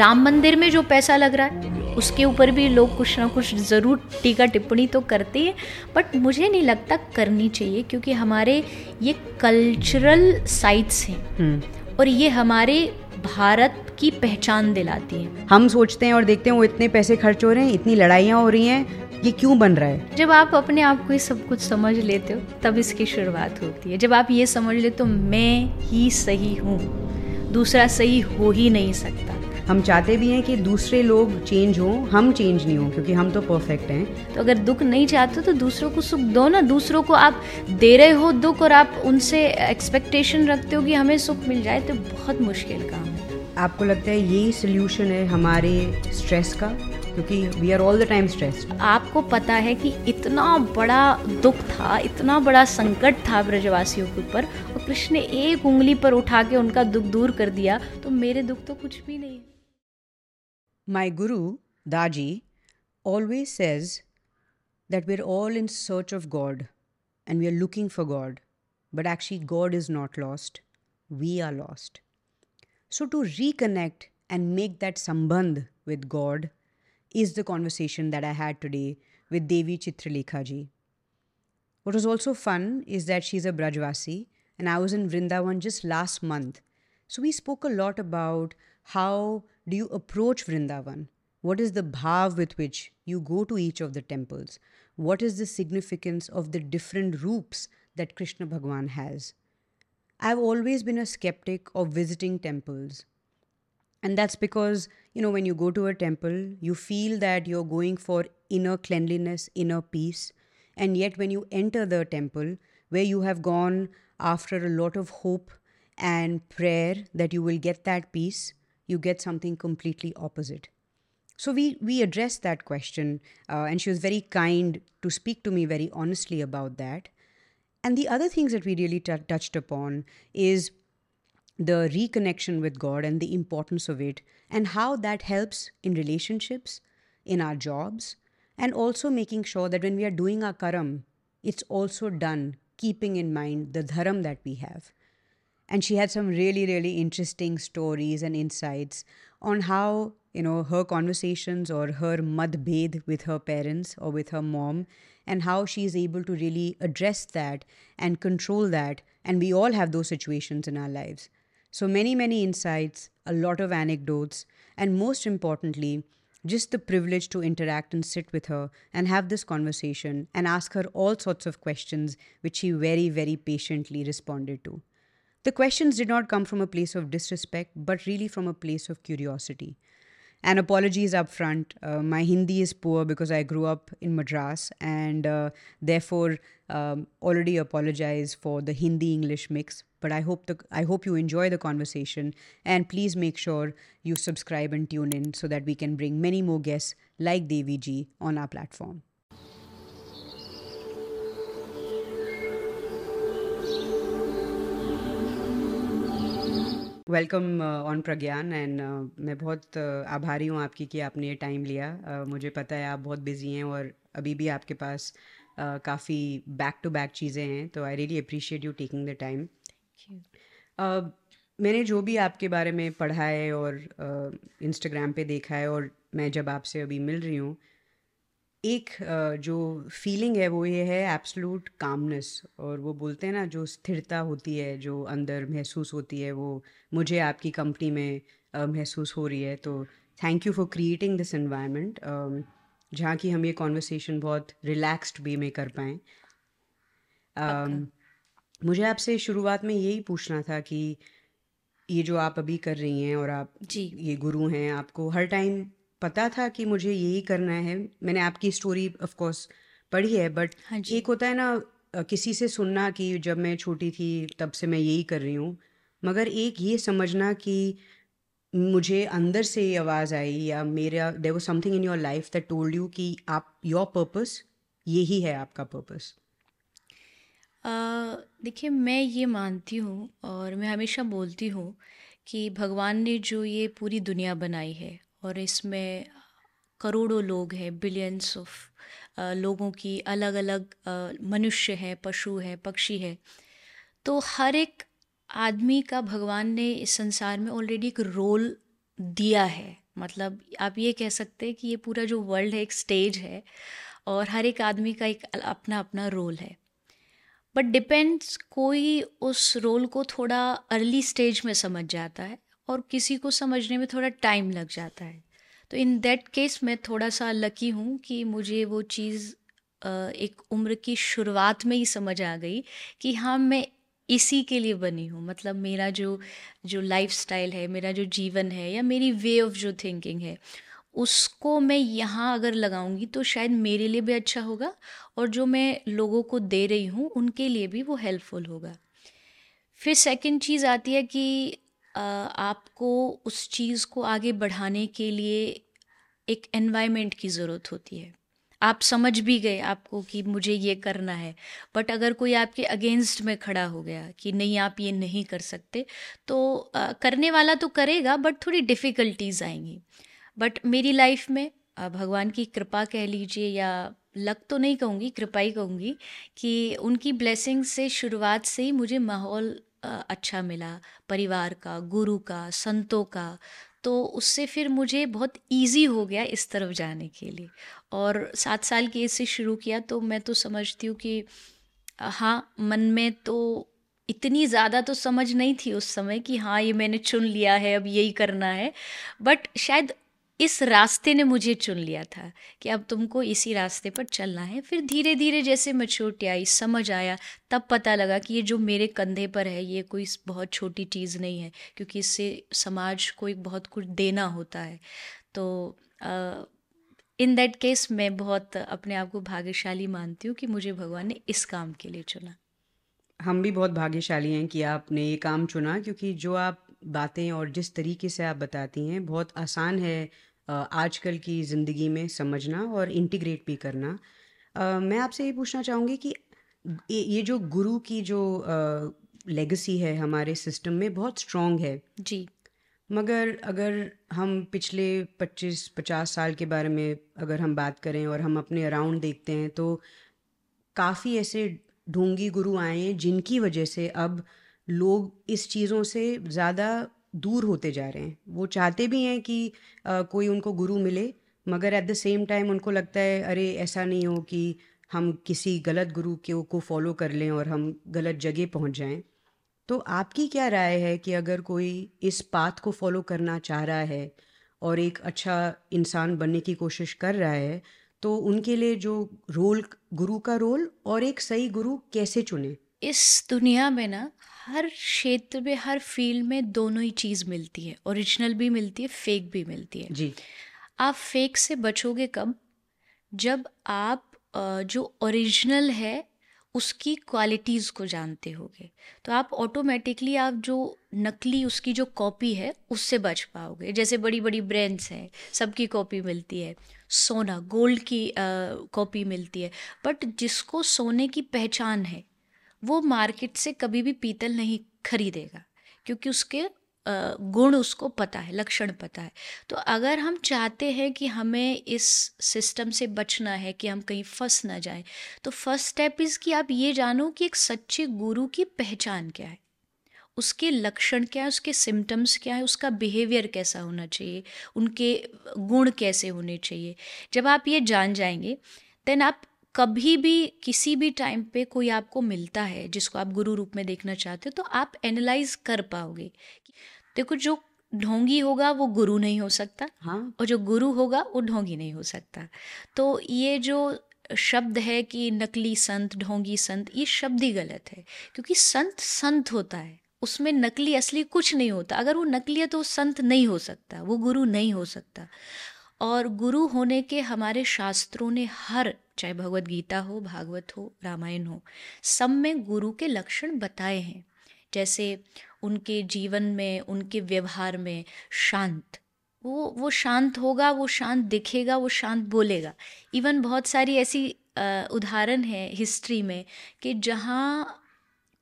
राम मंदिर में जो पैसा लग रहा है उसके ऊपर भी लोग कुछ ना कुछ ज़रूर टीका टिप्पणी तो करते हैं बट मुझे नहीं लगता करनी चाहिए क्योंकि हमारे ये कल्चरल साइट्स हैं। हम्म। और ये हमारे भारत की पहचान दिलाती है। हम सोचते हैं और देखते हैं वो इतने पैसे खर्च हो रहे हैं इतनी लड़ाइयाँ हो रही हैं ये क्यों बन रहा है? जब आप अपने आप को ये सब कुछ समझ लेते हो तब इसकी शुरुआत होती है। जब आप ये समझ लेते हो मैं ही सही हूँ दूसरा सही हो ही नहीं सकता। हम चाहते भी हैं कि दूसरे लोग चेंज हों हम चेंज नहीं हों क्योंकि हम तो परफेक्ट हैं। तो अगर दुख नहीं चाहते तो दूसरों को सुख दो ना। दूसरों को आप दे रहे हो दुख और आप उनसे एक्सपेक्टेशन रखते हो कि हमें सुख मिल जाए तो बहुत मुश्किल काम है। आपको लगता है यही सोल्यूशन है हमारे स्ट्रेस का? क्योंकि we are all the time stress आपको पता है कि इतना बड़ा दुख था इतना बड़ा संकट था ब्रजवासियों के ऊपर और कृष्ण ने एक उंगली पर उठा के उनका दुख दूर कर दिया तो मेरे दुख तो कुछ भी नहीं My guru, Daji, always says that we're all in search of God and we are looking for God. But actually, God is not lost. We are lost. So, to reconnect and make that sambandh with God is the conversation that I had today with Devi Chitralekha ji. What was also fun is that she's a Brajvasi, and I was in Vrindavan just last month. So we spoke a lot about how do you approach Vrindavan? What is the bhav with which you go to each of the temples? What is the significance of the different roops that Krishna Bhagwan has? I've always been a skeptic of visiting temples. And that's because, you know, when you go to a temple, you feel that you're going for inner cleanliness, inner peace. And yet, when you enter the temple, where you have gone after a lot of hope and prayer that you will get that peace, you get something completely opposite. So we we addressed that question, uh, and she was very kind to speak to me very honestly about that. And the other things that we really tou- touched upon is the reconnection with God and the importance of it, and how that helps in relationships, in our jobs, and also making sure that when we are doing our karam, it's also done keeping in mind the dharam that we have. And she had some really, really interesting stories and insights on how, you know, her conversations or her madbhed with her parents or with her mom, and how she is able to really address that and control that. And we all have those situations in our lives. So many, many insights, a lot of anecdotes, and most importantly, just the privilege to interact and sit with her and have this conversation and ask her all sorts of questions, which she very, very patiently responded to. The questions did not come from a place of disrespect, but really from a place of curiosity. And apologies up front. Uh, my Hindi is poor because I grew up in Madras and uh, therefore um, already apologize for the Hindi English mix. But I hope the I hope you enjoy the conversation and please make sure you subscribe and tune in so that we can bring many more guests like Devi ji on our platform. Welcome on Pragyan and मैं बहुत uh, आभारी हूँ आपकी कि आपने ये time लिया। Uh, मुझे पता है आप बहुत बिज़ी हैं और अभी भी आपके पास uh, काफ़ी बैक टू बैक चीज़ें हैं तो I really appreciate you taking the time मैंने जो भी आपके बारे में पढ़ा है और इंस्टाग्राम पे देखा है और मैं जब आपसे अभी मिल रही हूँ एक जो फीलिंग है वो ये है एब्सोलूट कामनेस और वो बोलते हैं ना जो स्थिरता होती है जो अंदर महसूस होती है वो मुझे आपकी कंपनी में महसूस हो रही है। तो thank you for creating this environment जहाँ की हम ये कॉन्वर्सेशन बहुत रिलैक्स्ड वे में कर पाएँ। अम, मुझे आपसे शुरुआत में यही पूछना था कि ये जो आप अभी कर रही हैं और आप जी। ये गुरु हैं आपको हर टाइम पता था कि मुझे यही करना है। मैंने आपकी स्टोरी ऑफ़ कोर्स पढ़ी है बट हाँ एक होता है ना किसी से सुनना कि जब मैं छोटी थी तब से मैं यही कर रही हूँ। मगर एक ये समझना कि मुझे अंदर से ये आवाज़ आई या मेरा देर वो something in your life that told you कि आप योर पर्पस यही है आपका पर्पस देखिए मैं ये मानती हूँ और मैं हमेशा बोलती हूँ कि भगवान ने जो ये पूरी दुनिया बनाई है और इसमें करोड़ों लोग हैं बिलियंस ऑफ़ लोगों की अलग अलग मनुष्य हैं, पशु हैं, पक्षी हैं। तो हर एक आदमी का भगवान ने इस संसार में ऑलरेडी एक रोल दिया है। मतलब आप ये कह सकते हैं कि ये पूरा जो वर्ल्ड है, एक स्टेज है और हर एक आदमी का एक अपना अपना रोल है। बट डिपेंड्स कोई उस रोल को थोड़ा अर्ली स्टेज में समझ जाता है। और किसी को समझने में थोड़ा टाइम लग जाता है। तो इन दैट केस मैं थोड़ा सा लकी हूँ कि मुझे वो चीज़ एक उम्र की शुरुआत में ही समझ आ गई कि हाँ मैं इसी के लिए बनी हूँ। मतलब मेरा जो जो लाइफ स्टाइल है, मेरा जो जीवन है या मेरी वे ऑफ़ जो थिंकिंग है, उसको मैं यहाँ अगर लगाऊँगी तो शायद मेरे लिए भी अच्छा होगा और जो मैं लोगों को दे रही हूँ, उनके लिए भी वो हेल्पफुल होगा। फिर सेकंड चीज़ आती है कि आपको उस चीज़ को आगे बढ़ाने के लिए एक एनवायरनमेंट की ज़रूरत होती है। आप समझ भी गए आपको कि मुझे ये करना है बट अगर कोई आपके अगेंस्ट में खड़ा हो गया कि नहीं आप ये नहीं कर सकते तो आ, करने वाला तो करेगा बट थोड़ी डिफ़िकल्टीज़ आएँगी। बट मेरी लाइफ में भगवान की कृपा कह लीजिए या लक तो नहीं कहूँगी कृपा ही कहूँगी कि उनकी ब्लेसिंग से शुरुआत से ही मुझे माहौल अच्छा मिला, परिवार का, गुरु का, संतों का तो उससे फिर मुझे बहुत इजी हो गया इस तरफ़ जाने के लिए। और सात साल की एज से शुरू किया तो मैं तो समझती हूँ कि हाँ मन में तो इतनी ज़्यादा तो समझ नहीं थी उस समय कि हाँ ये मैंने चुन लिया है, अब यही करना है। बट शायद इस रास्ते ने मुझे चुन लिया था कि अब तुमको इसी रास्ते पर चलना है। फिर धीरे धीरे जैसे मच्योरिटी आई, समझ आया, तब पता लगा कि ये जो मेरे कंधे पर है, ये कोई बहुत छोटी चीज़ नहीं है, क्योंकि इससे समाज को एक बहुत कुछ देना होता है। तो इन दैट केस मैं बहुत अपने आप को भाग्यशाली मानती हूँ कि मुझे भगवान ने इस काम के लिए चुना। हम भी बहुत भाग्यशाली हैं कि आपने ये काम चुना, क्योंकि जो आप बातें और जिस तरीके से आप बताती हैं, बहुत आसान है आजकल की ज़िंदगी में समझना और इंटीग्रेट भी करना। मैं आपसे ये पूछना चाहूँगी कि ये जो गुरु की जो लेगेसी है हमारे सिस्टम में बहुत स्ट्रॉन्ग है। जी। मगर अगर हम पिछले 25-50 साल के बारे में अगर हम बात करें और हम अपने अराउंड देखते हैं तो काफ़ी ऐसे ढोंगी गुरु आए हैं जिनकी वजह से अब लोग इस चीज़ों से ज़्यादा दूर होते जा रहे हैं। वो चाहते भी हैं कि आ, कोई उनको गुरु मिले मगर एट द सेम टाइम उनको लगता है अरे ऐसा नहीं हो कि हम किसी गलत गुरु के को फॉलो कर लें और हम गलत जगह पहुँच जाएँ। तो आपकी क्या राय है कि अगर कोई इस पाथ को फॉलो करना चाह रहा है और एक अच्छा इंसान बनने की कोशिश कर रहा है तो उनके लिए जो रोल गुरु का रोल और एक सही गुरु कैसे चुने? इस दुनिया में ना हर क्षेत्र में हर फ़ील्ड में दोनों ही चीज़ मिलती है। ओरिजिनल भी मिलती है फेक भी मिलती है। जी। आप फेक से बचोगे कब? जब आप जो ओरिजिनल है उसकी क्वालिटीज़ को जानते होगे। तो आप ऑटोमेटिकली आप जो नकली उसकी जो कॉपी है उससे बच पाओगे। जैसे बड़ी बड़ी ब्रांड्स हैं सबकी कॉपी मिलती है। सोना गोल्ड की कॉपी मिलती है। बट जिसको सोने की पहचान है वो मार्केट से कभी भी पीतल नहीं खरीदेगा, क्योंकि उसके गुण उसको पता है, लक्षण पता है। तो अगर हम चाहते हैं कि हमें इस सिस्टम से बचना है, कि हम कहीं फंस ना जाएँ तो फ़र्स्ट स्टेप इज़ कि आप ये जानो कि एक सच्चे गुरु की पहचान क्या है। उसके लक्षण क्या है, उसके सिम्टम्स क्या है, उसका बिहेवियर कैसा होना चाहिए, उनके गुण कैसे होने चाहिए। जब आप ये जान जाएँगे देन आप कभी भी किसी भी टाइम पे कोई आपको मिलता है जिसको आप गुरु रूप में देखना चाहते हो तो आप एनालाइज कर पाओगे देखो जो ढोंगी होगा वो गुरु नहीं हो सकता हाँ। और जो गुरु होगा वो ढोंगी नहीं हो सकता। तो ये जो शब्द है कि नकली संत ढोंगी संत ये शब्द ही गलत है क्योंकि संत संत होता है उसमें नकली असली कुछ नहीं होता। अगर वो नकली है तो वो संत नहीं हो सकता वो गुरु नहीं हो सकता। और गुरु होने के हमारे शास्त्रों ने हर, चाहे भगवत गीता हो, भागवत हो, रामायण हो, सब में गुरु के लक्षण बताए हैं। जैसे उनके जीवन में, उनके व्यवहार में शांत। वो वो शांत होगा, वो शांत दिखेगा, वो शांत बोलेगा। इवन बहुत सारी ऐसी उदाहरण है हिस्ट्री में कि जहाँ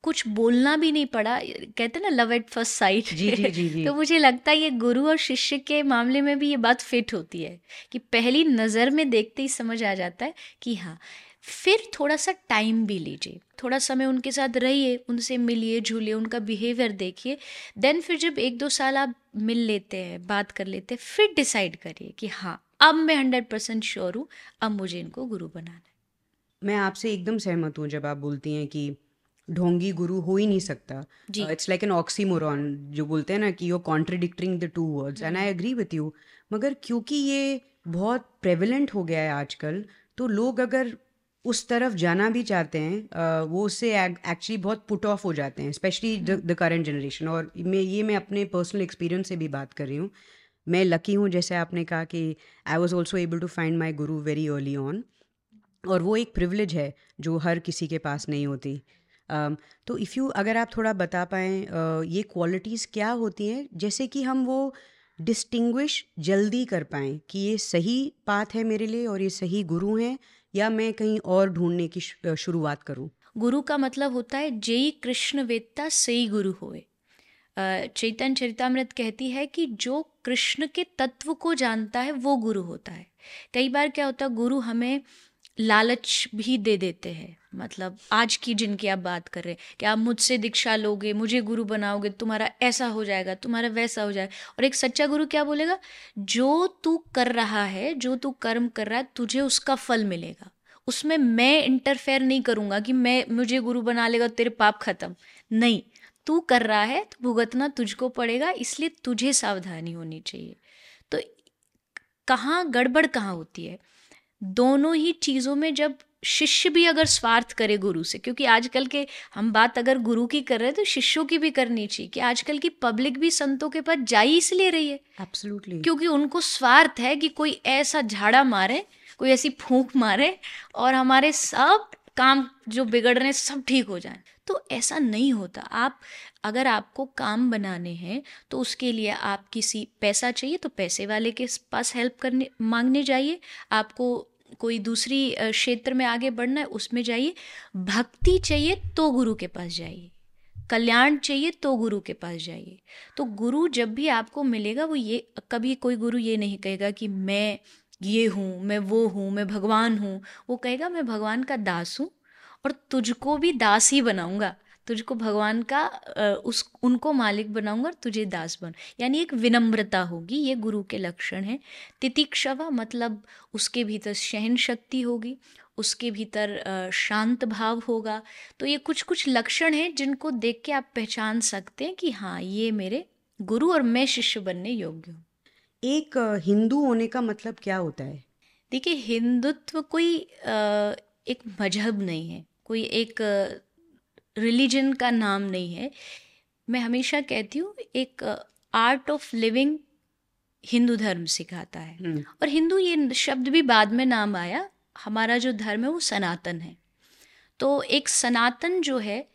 कुछ बोलना भी नहीं पड़ा। कहते ना लव एट फ़र्स्ट साइट जी जी जी जी। तो मुझे लगता है ये गुरु और शिष्य के मामले में भी ये बात फिट होती है कि पहली नज़र में देखते ही समझ आ जाता है कि हाँ फिर थोड़ा सा टाइम भी लीजिए। थोड़ा समय उनके साथ रहिए उनसे मिलिए झूलिए उनका बिहेवियर देखिए। देन फिर जब एक दो साल आप मिल लेते हैं बात कर लेते हैं फिर डिसाइड करिए कि हाँ अब मैं हंड्रेड परसेंट श्योर हूँ अब मुझे इनको गुरु बनाना है। मैं आपसे एकदम सहमत हूँ जब आप बोलती हैं कि ढोंगी गुरु हो ही नहीं सकता। इट्स लाइक एन ऑक्सीमोरॉन जो बोलते हैं ना कि you contradicting the two words and I agree with you मगर क्योंकि ये बहुत प्रेवलेंट हो गया है आजकल तो लोग अगर उस तरफ़ जाना भी चाहते हैं अ, वो उससे एक्चुअली बहुत पुट ऑफ़ हो जाते हैं स्पेशली द करंट जनरेशन और मैं ये मैं अपने पर्सनल एक्सपीरियंस से भी बात कर रही हूँ। मैं लकी हूँ जैसे आपने कहा कि I was also able to find my guru very early on और वो एक प्रिविलेज है जो हर किसी के पास नहीं होती। तो इफ़ यू अगर आप थोड़ा बता पाएँ ये क्वालिटीज़ क्या होती हैं, जैसे कि हम वो डिस्टिंग्विश जल्दी कर पाएँ कि ये सही पाथ है मेरे लिए और ये सही गुरु हैं, या मैं कहीं और ढूँढने की शुरुआत करूँ। गुरु का मतलब होता है जेई कृष्ण वेत्ता सही गुरु होए। चैतन्य चरितामृत कहती है कि जो कृष्ण के तत्व को जानता है, वो गुरु होता है। कई बार क्या होता है, गुरु हमें लालच भी दे देते हैं। मतलब आज की जिनकी आप बात कर रहे हैं कि आप मुझसे दीक्षा लोगे, मुझे गुरु बनाओगे, तुम्हारा ऐसा हो जाएगा, तुम्हारा वैसा हो जाएगा। और एक सच्चा गुरु क्या बोलेगा? जो तू कर रहा है, जो तू कर्म कर रहा है, तुझे उसका फल मिलेगा। उसमें मैं इंटरफेयर नहीं करूँगा कि मैं, मुझे गुरु बना लेगा तेरे पाप खत्म। नहीं, तू कर रहा है तो भुगतना तुझको पड़ेगा, इसलिए तुझे सावधानी होनी चाहिए। तो कहाँ गड़बड़ कहाँ होती है? दोनों ही चीज़ों में जब शिष्य भी अगर स्वार्थ करे गुरु से क्योंकि आजकल के हम बात अगर गुरु की कर रहे हैं तो शिष्यों की भी करनी चाहिए कि आजकल की पब्लिक भी संतों के पास जा ही इसलिए रही है। एब्सोल्युटली क्योंकि उनको स्वार्थ है कि कोई ऐसा झाड़ा मारे कोई ऐसी फूंक मारे और हमारे सब काम जो बिगड़ रहे हैं सब ठीक हो जाए। तो ऐसा नहीं होता। आप अगर आपको काम बनाने हैं तो उसके लिए आप किसी पैसा चाहिए तो पैसे वाले के पास हेल्प करने मांगने जाइए। आपको कोई दूसरी क्षेत्र में आगे बढ़ना है, उसमें जाइए। भक्ति चाहिए तो गुरु के पास जाइए। कल्याण चाहिए तो गुरु के पास जाइए। तो गुरु जब भी आपको मिलेगा, वो ये, कभी कोई गुरु ये नहीं कहेगा कि मैं ये हूँ, मैं वो हूँ, मैं भगवान हूँ। वो कहेगा, मैं भगवान का दास हूँ और तुझको भी दास ही बनाऊँगा। तुझको भगवान का उस उनको मालिक बनाऊँगा और तुझे दास बन यानी एक विनम्रता होगी ये गुरु के लक्षण हैं। तितिक्षवा मतलब उसके भीतर सहन शक्ति होगी उसके भीतर शांत भाव होगा। तो ये कुछ कुछ लक्षण हैं जिनको देख के आप पहचान सकते हैं कि हाँ ये मेरे गुरु और मैं शिष्य बनने योग्य हूँ। एक हिंदू होने का मतलब क्या होता है? देखिए हिंदुत्व कोई एक मज़हब नहीं है। कोई एक रिलीजन का नाम नहीं है। मैं हमेशा कहती हूँ एक आर्ट ऑफ़ लिविंग हिंदू धर्म सिखाता है। हम्म, और हिंदू ये शब्द भी बाद में नाम आया हमारा जो धर्म है वो सनातन है। तो एक सनातन जो है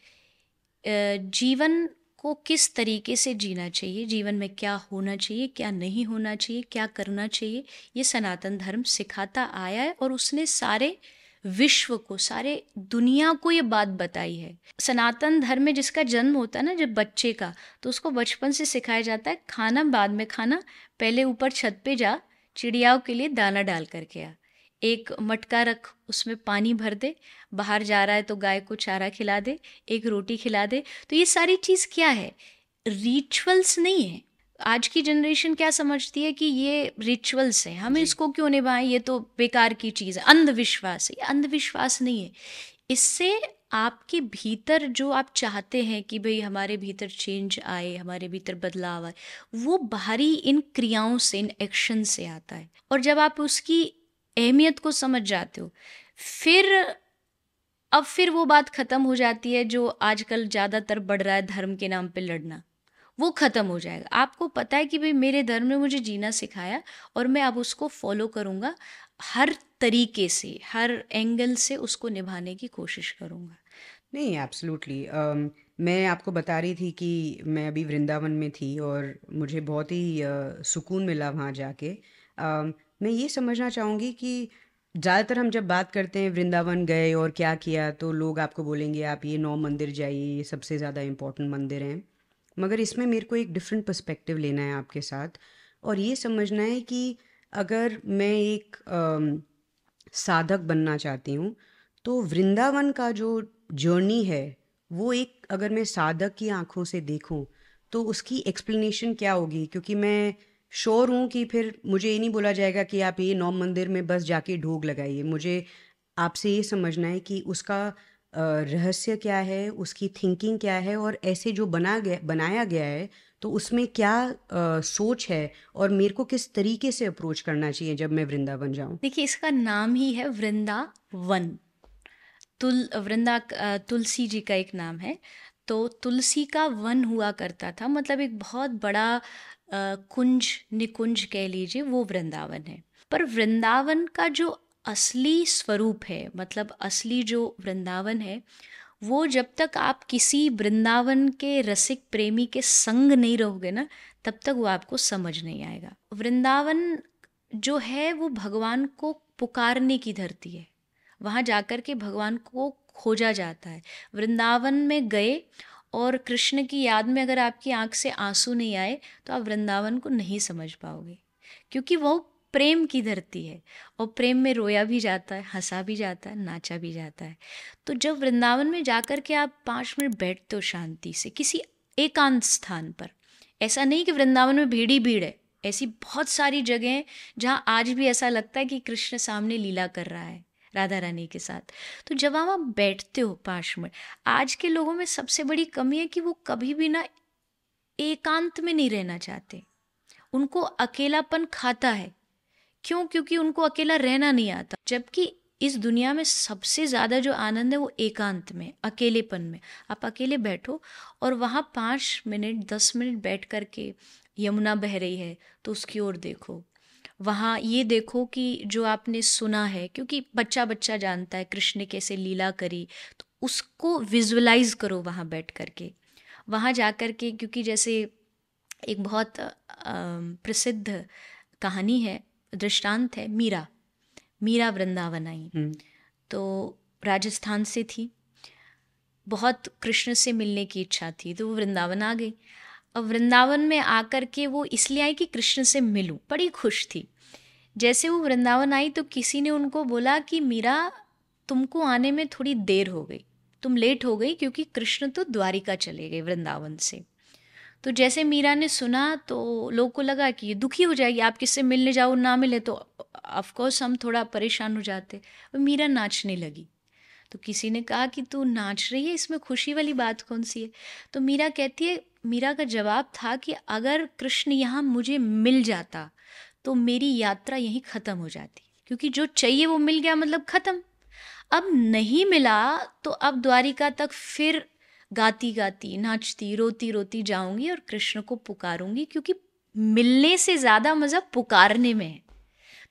जीवन को किस तरीके से जीना चाहिए जीवन में क्या होना चाहिए क्या नहीं होना चाहिए क्या करना चाहिए ये सनातन धर्म सिखाता आया है और उसने सारे विश्व को, सारे दुनिया को ये बात बताई है। सनातन धर्म में जिसका जन्म होता है ना, जब बच्चे का तो उसको बचपन से सिखाया जाता है, खाना बाद में खाना, पहले ऊपर छत पे जा, चिड़ियाओं के लिए दाना डाल करके आ। एक मटका रख, उसमें पानी भर दे, बाहर जा रहा है तो गाय को चारा खिला दे, एक रोटी खिला दे। तो ये सारी चीज़ क्या है? रिचुअल्स नहीं है। आज की जनरेशन क्या समझती है कि ये रिचुअल्स हैं? हमें इसको क्यों निभाएँ? ये तो बेकार की चीज़ है। अंधविश्वास है। ये अंधविश्वास नहीं है। इससे आपके भीतर जो आप चाहते हैं कि भाई हमारे भीतर चेंज आए हमारे भीतर बदलाव आए वो बाहरी इन क्रियाओं से इन एक्शन से आता है। और जब आप उसकी अहमियत को समझ जाते हो फिर अब फिर वो बात खत्म हो जाती है जो आजकल ज़्यादातर बढ़ रहा है धर्म के नाम पे लड़ना। वो खत्म हो जाएगा। आपको पता है कि भाई मेरे धर्म ने मुझे जीना सिखाया और मैं अब उसको फॉलो करूँगा। हर तरीके से हर एंगल से उसको निभाने की कोशिश करूँगा। नहीं एब्सोल्युटली मैं आपको बता रही थी कि मैं अभी वृंदावन में थी और मुझे बहुत ही अ, सुकून मिला वहाँ जाके। अम, मैं ये समझना चाहूँगी कि ज़्यादातर हम जब बात करते हैं वृंदावन गए और क्या किया तो लोग आपको बोलेंगे आप ये नौ मंदिर जाइए ये सबसे ज़्यादा इम्पोर्टेंट मंदिर हैं। मगर इसमें मेरे को एक डिफरेंट पर्सपेक्टिव लेना है आपके साथ और ये समझना है कि अगर मैं एक अम, साधक बनना चाहती हूँ तो वृंदावन का जो जर्नी है वो एक अगर मैं साधक की आँखों से देखूँ तो उसकी एक्सप्लेनेशन क्या होगी? क्योंकि मैं श्योर हूँ कि फिर मुझे ये नहीं बोला जाएगा कि आप ये नौ मंदिर में बस जाके ढोग लगाइए। मुझे आपसे ये समझना है कि उसका रहस्य क्या है उसकी थिंकिंग क्या है और ऐसे जो बना गया बनाया गया है तो उसमें क्या आ, सोच है और मेरे को किस तरीके से अप्रोच करना चाहिए जब मैं वृंदावन जाऊँ? देखिए इसका नाम ही है वृंदावन तुल वृंदा तुलसी जी का एक नाम है। तो तुलसी का वन हुआ करता था मतलब एक बहुत बड़ा कुंज निकुंज कह लीजिए वो वृंदावन है। पर वृंदावन का जो असली स्वरूप है मतलब असली जो वृंदावन है, वो जब तक आप किसी वृंदावन के रसिक प्रेमी के संग नहीं रहोगे ना, तब तक वो आपको समझ नहीं आएगा। वृंदावन जो है, वो भगवान को पुकारने की धरती है। वहाँ जाकर के भगवान को खोजा जाता है। वृंदावन में गए और कृष्ण की याद में अगर आपकी आँख से आँसू नहीं आए तो आप वृंदावन को नहीं समझ पाओगे। क्योंकि वो प्रेम की धरती है और प्रेम में रोया भी जाता है, हंसा भी जाता है, नाचा भी जाता है। तो जब वृंदावन में जाकर के आप पाँच मिनट बैठते हो शांति से, किसी एकांत स्थान पर, ऐसा नहीं कि वृंदावन में भीड़ ही भीड़ है, ऐसी बहुत सारी जगह हैं जहाँ आज भी ऐसा लगता है कि कृष्ण सामने लीला कर रहा है, राधा रानी के साथ। तो जब आप बैठते हो पाँच मिनट, आज के लोगों में सबसे बड़ी कमी है कि वो कभी भी ना एकांत में नहीं रहना चाहते। उनको अकेलापन खाता है क्यों? क्योंकि उनको अकेला रहना नहीं आता। जबकि इस दुनिया में सबसे ज़्यादा जो आनंद है वो एकांत में, अकेलेपन में। आप अकेले बैठो और वहाँ पाँच मिनट, दस मिनट बैठ कर के यमुना बह रही है तो उसकी ओर देखो। वहाँ ये देखो कि जो आपने सुना है, क्योंकि बच्चा बच्चा जानता है, कृष्ण कैसे लीला करी तो उसको विजुअलाइज करो वहाँ बैठ कर के वहाँ जा कर के क्योंकि जैसे एक बहुत प्रसिद्ध कहानी है दृष्टांत है मीरा। मीरा वृंदावन आई हम्म। तो राजस्थान से थी। बहुत कृष्ण से मिलने की इच्छा थी तो वो वृंदावन आ गई। अब वृंदावन में आकर के वो इसलिए आई कि कृष्ण से मिलूं बड़ी खुश थी। जैसे वो वृंदावन आई तो किसी ने उनको बोला कि मीरा तुमको आने में थोड़ी देर हो गई तुम लेट हो गई क्योंकि कृष्ण तो द्वारिका चले गए वृंदावन से। तो जैसे मीरा ने सुना तो लोगों को लगा कि ये दुखी हो जाएगी, आप किससे मिलने जाओ, ना मिले तो ऑफकोर्स हम थोड़ा परेशान हो जाते। और मीरा नाचने लगी। तो किसी ने कहा कि तू नाच रही है, इसमें खुशी वाली बात कौन सी है? तो मीरा कहती है, मीरा का जवाब था कि अगर कृष्ण यहाँ मुझे मिल जाता तो मेरी यात्रा यहीं ख़त्म हो जाती। क्योंकि जो चाहिए वो मिल गया मतलब ख़त्म। अब नहीं मिला तो अब द्वारिका तक फिर गाती गाती नाचती रोती रोती जाऊँगी और कृष्ण को पुकारूँगी क्योंकि मिलने से ज़्यादा मज़ा पुकारने में है।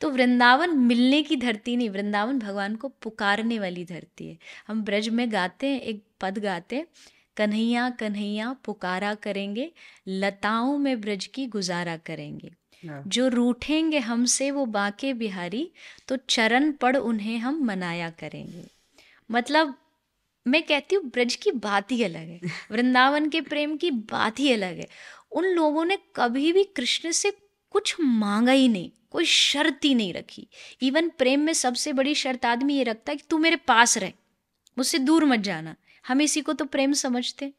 तो वृंदावन मिलने की धरती नहीं वृंदावन भगवान को पुकारने वाली धरती है। हम ब्रज में गाते हैं एक पद गाते हैं कन्हैया कन्हैया पुकारा करेंगे लताओं में ब्रज की गुजारा करेंगे। हाँ। जो रूठेंगे हमसे वो बाके बिहारी तो चरण पड़ उन्हें हम मनाया करेंगे। मतलब मैं कहती हूँ, ब्रज की बात ही अलग है। वृंदावन के प्रेम की बात ही अलग है। उन लोगों ने कभी भी कृष्ण से कुछ मांगा ही नहीं, कोई शर्त ही नहीं रखी। इवन प्रेम में सबसे बड़ी शर्त आदमी ये रखता है कि तू मेरे पास रहे, मुझसे दूर मत जाना। हम इसी को तो प्रेम समझते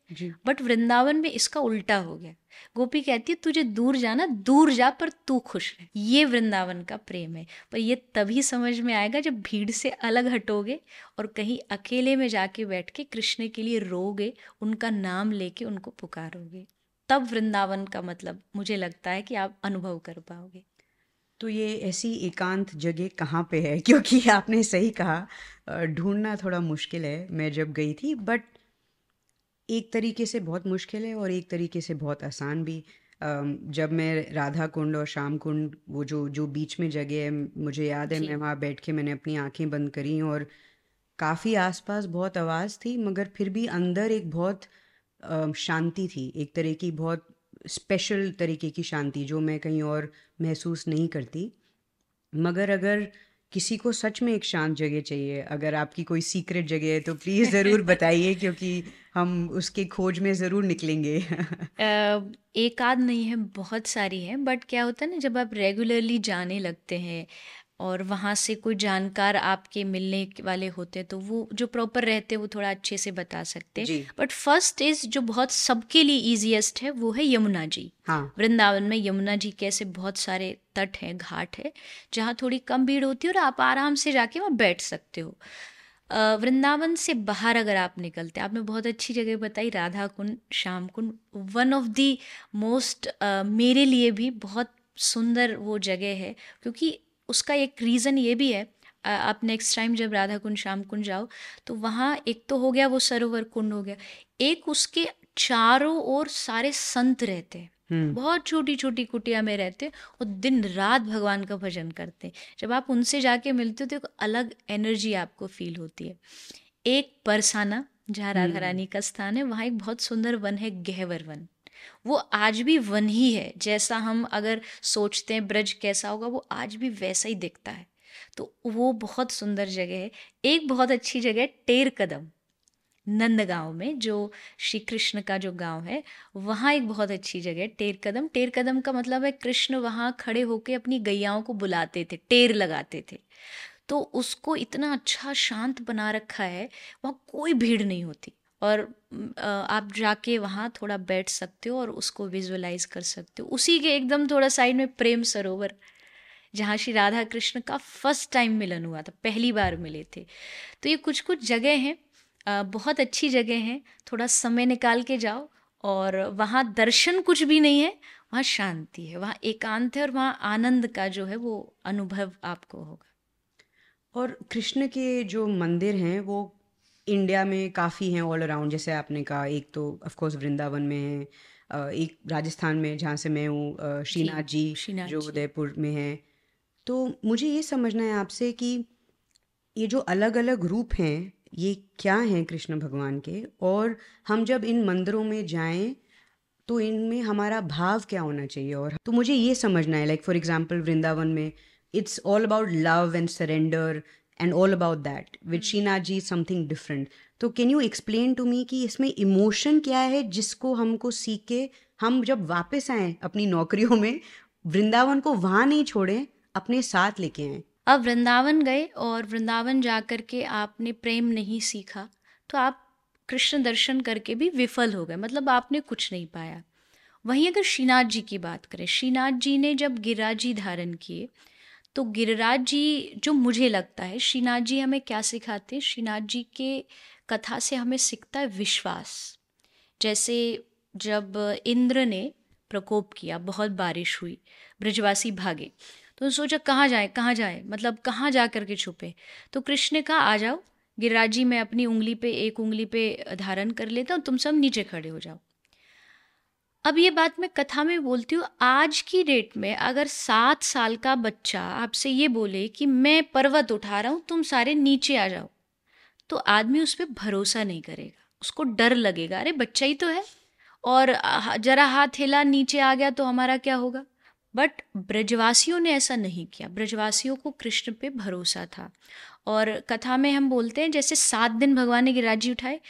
बट वृंदावन में इसका उल्टा हो गया। गोपी कहती है तुझे दूर जाना दूर जा पर तू खुश रहे। ये वृंदावन का प्रेम है। पर ये तभी समझ में आएगा जब भीड़ से अलग हटोगे और कहीं अकेले में जाके बैठ के कृष्ण के लिए रोगे उनका नाम लेके उनको पुकारोगे। तब वृंदावन का मतलब मुझे लगता है कि आप अनुभव कर पाओगे। तो ये ऐसी एकांत जगह कहाँ पे है? क्योंकि आपने सही कहा ढूंढना थोड़ा मुश्किल है। मैं जब गई थी बट एक तरीके से बहुत मुश्किल है और एक तरीके से बहुत आसान भी। जब मैं राधा कुंड और शाम कुंड वो जो जो बीच में जगह है मुझे याद है मैं वहाँ बैठ के मैंने अपनी आँखें बंद करी और काफ़ी आसपास बहुत आवाज़ थी मगर फिर भी अंदर एक बहुत शांति थी। एक तरह की बहुत स्पेशल तरीके की शांति जो मैं कहीं और महसूस नहीं करती। मगर अगर किसी को सच में एक शांत जगह चाहिए अगर आपकी कोई सीक्रेट जगह है तो प्लीज़ ज़रूर बताइए क्योंकि हम उसके खोज में ज़रूर निकलेंगे। एक आध नहीं है बहुत सारी हैं बट क्या होता है ना जब आप रेगुलरली जाने लगते हैं और वहाँ से कोई जानकार आपके मिलने वाले होते तो वो जो प्रॉपर रहते वो थोड़ा अच्छे से बता सकते बट फ़र्स्ट इज़ जो बहुत सबके लिए इजीएस्ट है वो है यमुना जी। हाँ। वृंदावन में यमुना जी के ऐसे बहुत सारे तट हैं घाट है जहाँ थोड़ी कम भीड़ होती है और आप आराम से जाके वहाँ बैठ सकते हो। वृंदावन से बाहर अगर आप निकलते आपने बहुत अच्छी जगह बताई Radha Kund Shyam Kund one of the most मेरे लिए भी बहुत सुंदर वो जगह है क्योंकि उसका एक रीज़न ये भी है आप नेक्स्ट टाइम जब राधा कुंड श्याम कुंड जाओ तो वहाँ एक तो हो गया वो सरोवर कुंड हो गया। एक उसके चारों ओर सारे संत रहते हैं। हम्म। बहुत छोटी छोटी कुटिया में रहते और दिन रात भगवान का भजन करते हैं। जब आप उनसे जाके मिलते हो तो एक अलग एनर्जी आपको फील होती है। एक परसाना जहाँ राधा रानी का स्थान है वहाँ एक बहुत सुंदर वन है गहवर वन। वो आज भी वन ही है। जैसा हम अगर सोचते हैं ब्रज कैसा होगा, वो आज भी वैसा ही दिखता है। तो वो बहुत सुंदर जगह है। एक बहुत अच्छी जगह है टेर कदम नंदगांव में, जो श्री कृष्ण का जो गाँव है, वहाँ एक बहुत अच्छी जगह है टेर कदम। टेर कदम का मतलब है कृष्ण वहाँ खड़े होके अपनी गैयाओं को बुलाते थे, टेर लगाते थे। तो उसको इतना अच्छा शांत बना रखा है, वहाँ कोई भीड़ नहीं होती। और आप जाके वहाँ थोड़ा बैठ सकते हो और उसको विजुअलाइज कर सकते हो। उसी के एकदम थोड़ा साइड में प्रेम सरोवर, जहाँ श्री राधा कृष्ण का फ़र्स्ट टाइम मिलन हुआ था, पहली बार मिले थे। तो ये कुछ कुछ जगह हैं बहुत अच्छी जगह हैं, थोड़ा समय निकाल के जाओ और वहाँ दर्शन कुछ भी नहीं है, वहाँ शांति है, वहाँ एकांत है और वहाँ आनंद का जो है वो अनुभव आपको होगा। और कृष्ण के जो मंदिर हैं, वो इंडिया में काफ़ी हैं ऑल अराउंड जैसे आपने कहा एक तो ऑफ़ कोर्स वृंदावन में है एक राजस्थान में जहाँ से मैं हूँ श्रीनाथ जी श्रीनाथ जो उदयपुर में है। तो मुझे ये समझना है आपसे कि ये जो अलग अलग रूप हैं ये क्या हैं कृष्ण भगवान के? और हम जब इन मंदिरों में जाएँ तो इनमें हमारा भाव क्या होना चाहिए? और तो मुझे ये समझना है लाइक फॉर एग्जांपल वृंदावन में it's all about love and surrender and all about that with Shrinath ji something different तो can you explain to me कि इसमें इमोशन क्या है जिसको हमको सीख के हम जब वापस आए अपनी नौकरियों में, वृंदावन को वहाँ नहीं छोड़ें, अपने साथ लेके आए? अब वृंदावन गए और वृंदावन जा कर के आपने प्रेम नहीं सीखा तो आप कृष्ण दर्शन करके भी विफल हो गए मतलब आपने कुछ नहीं पाया। वहीं अगर श्रीनाथ जी की बात करें श्रीनाथ जी ने जब गिराजी धारण किए तो गिरिराज जी, जो मुझे लगता है, श्रीनाथ जी हमें क्या सिखाते हैं? श्रीनाथ जी के कथा से हमें सीखता है विश्वास। जैसे जब इंद्र ने प्रकोप किया, बहुत बारिश हुई, ब्रजवासी भागे तो सोचा, कहाँ जाए कहाँ जाए? मतलब कहाँ जा कर के छुपे? तो कृष्ण ने कहा, आ जाओ, गिरिराज जी, मैं अपनी उंगली पे, एक उंगली पे धारण कर लेता हूँ, तुम सब नीचे खड़े हो जाओ। अब ये बात मैं कथा में बोलती हूँ, आज की डेट में अगर सात साल का बच्चा आपसे ये बोले कि मैं पर्वत उठा रहा हूँ, तुम सारे नीचे आ जाओ तो आदमी उस पर भरोसा नहीं करेगा। उसको डर लगेगा, अरे बच्चा ही तो है, और जरा हाथ हिला, नीचे आ गया तो हमारा क्या होगा? बट ब्रजवासियों ने ऐसा नहीं किया। ब्रजवासियों को कृष्ण पे भरोसा था। और कथा में हम बोलते हैं, जैसे सात दिन भगवान ने गिरिराज जी उठाए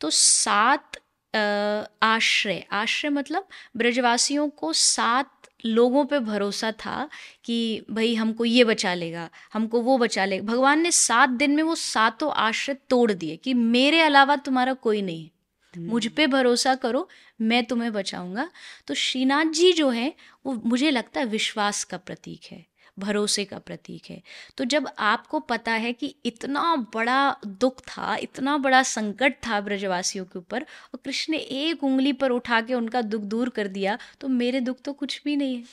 तो सात आश्रय। आश्रय मतलब ब्रजवासियों को सात लोगों पे भरोसा था कि भाई हमको ये बचा लेगा हमको वो बचा लेगा। भगवान ने सात दिन में वो सातों आश्रय तोड़ दिए कि मेरे अलावा तुम्हारा कोई नहीं है। मुझ पे भरोसा करो मैं तुम्हें बचाऊँगा। तो श्रीनाथ जी जो है वो मुझे लगता है विश्वास का प्रतीक है। भरोसे का प्रतीक है। तो जब आपको पता है कि इतना बड़ा दुख था, इतना बड़ा संकट था ब्रजवासियों के ऊपर और कृष्ण ने एक उंगली पर उठा के उनका दुख दूर कर दिया तो मेरे दुख तो कुछ भी नहीं है।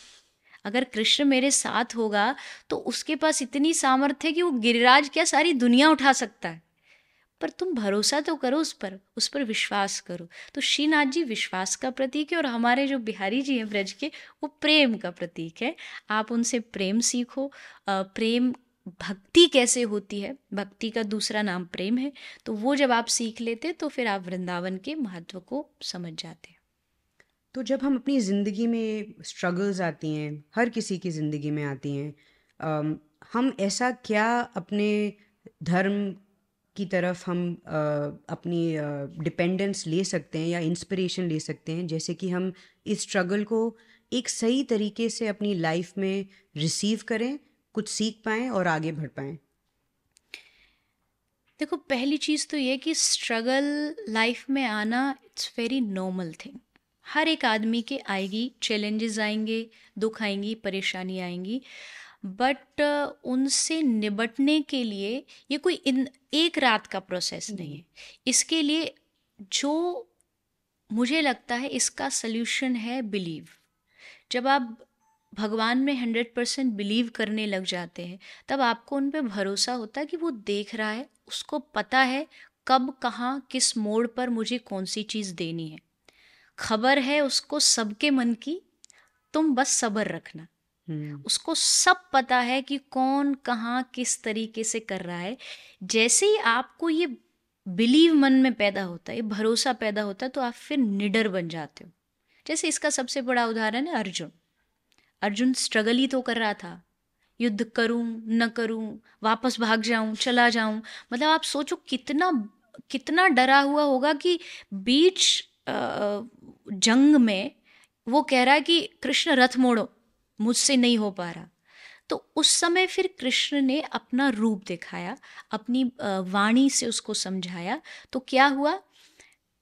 अगर कृष्ण मेरे साथ होगा तो उसके पास इतनी सामर्थ्य है कि वो गिरिराज क्या सारी दुनिया उठा सकता है? पर तुम भरोसा तो करो उस पर उस पर विश्वास करो। तो श्रीनाथ जी विश्वास का प्रतीक है और हमारे जो बिहारी जी हैं ब्रज के, वो प्रेम का प्रतीक है। आप उनसे प्रेम सीखो। प्रेम भक्ति कैसे होती है? भक्ति का दूसरा नाम प्रेम है। तो वो जब आप सीख लेते तो फिर आप वृंदावन के महत्व को समझ जाते। तो जब हम अपनी ज़िंदगी में स्ट्रगल्स आती हैं, हर किसी की ज़िंदगी में आती हैं हम ऐसा क्या अपने धर्म की तरफ़ हम अ, अपनी डिपेंडेंस ले सकते हैं या इंस्पिरेशन ले सकते हैं। जैसे कि हम इस स्ट्रगल को एक सही तरीके से अपनी लाइफ में रिसीव करें कुछ सीख पाएँ और आगे बढ़ पाएँ। देखो पहली चीज़ तो ये कि स्ट्रगल लाइफ में आना इट्स वेरी नॉर्मल थिंग हर एक आदमी के आएगी चैलेंजेस आएँगे दुख आएँगी परेशानी आएँगी। बट उनसे निबटने के लिए ये कोई इन एक रात का प्रोसेस नहीं है। इसके लिए जो मुझे लगता है इसका सल्यूशन है बिलीव। जब आप भगवान में हंड्रेड परसेंट बिलीव करने लग जाते हैं तब आपको उन पर भरोसा होता है कि वो देख रहा है उसको पता है कब कहाँ किस मोड़ पर मुझे कौन सी चीज़ देनी है। खबर है उसको सबके मन की तुम बस सब्र रखना। उसको सब पता है कि कौन कहाँ किस तरीके से कर रहा है। जैसे ही आपको ये बिलीव मन में पैदा होता है भरोसा पैदा होता है तो आप फिर निडर बन जाते हो। जैसे इसका सबसे बड़ा उदाहरण है अर्जुन। अर्जुन स्ट्रगल ही तो कर रहा था। युद्ध करूँ, न करूँ, वापस भाग जाऊँ, चला जाऊँ। मतलब आप सोचो कितना कितना डरा हुआ होगा कि बीच जंग में वो कह रहा है कि, कृष्ण रथ मोड़ो। मुझसे नहीं हो पा रहा। तो उस समय फिर कृष्ण ने अपना रूप दिखाया, अपनी वाणी से उसको समझाया। तो क्या हुआ?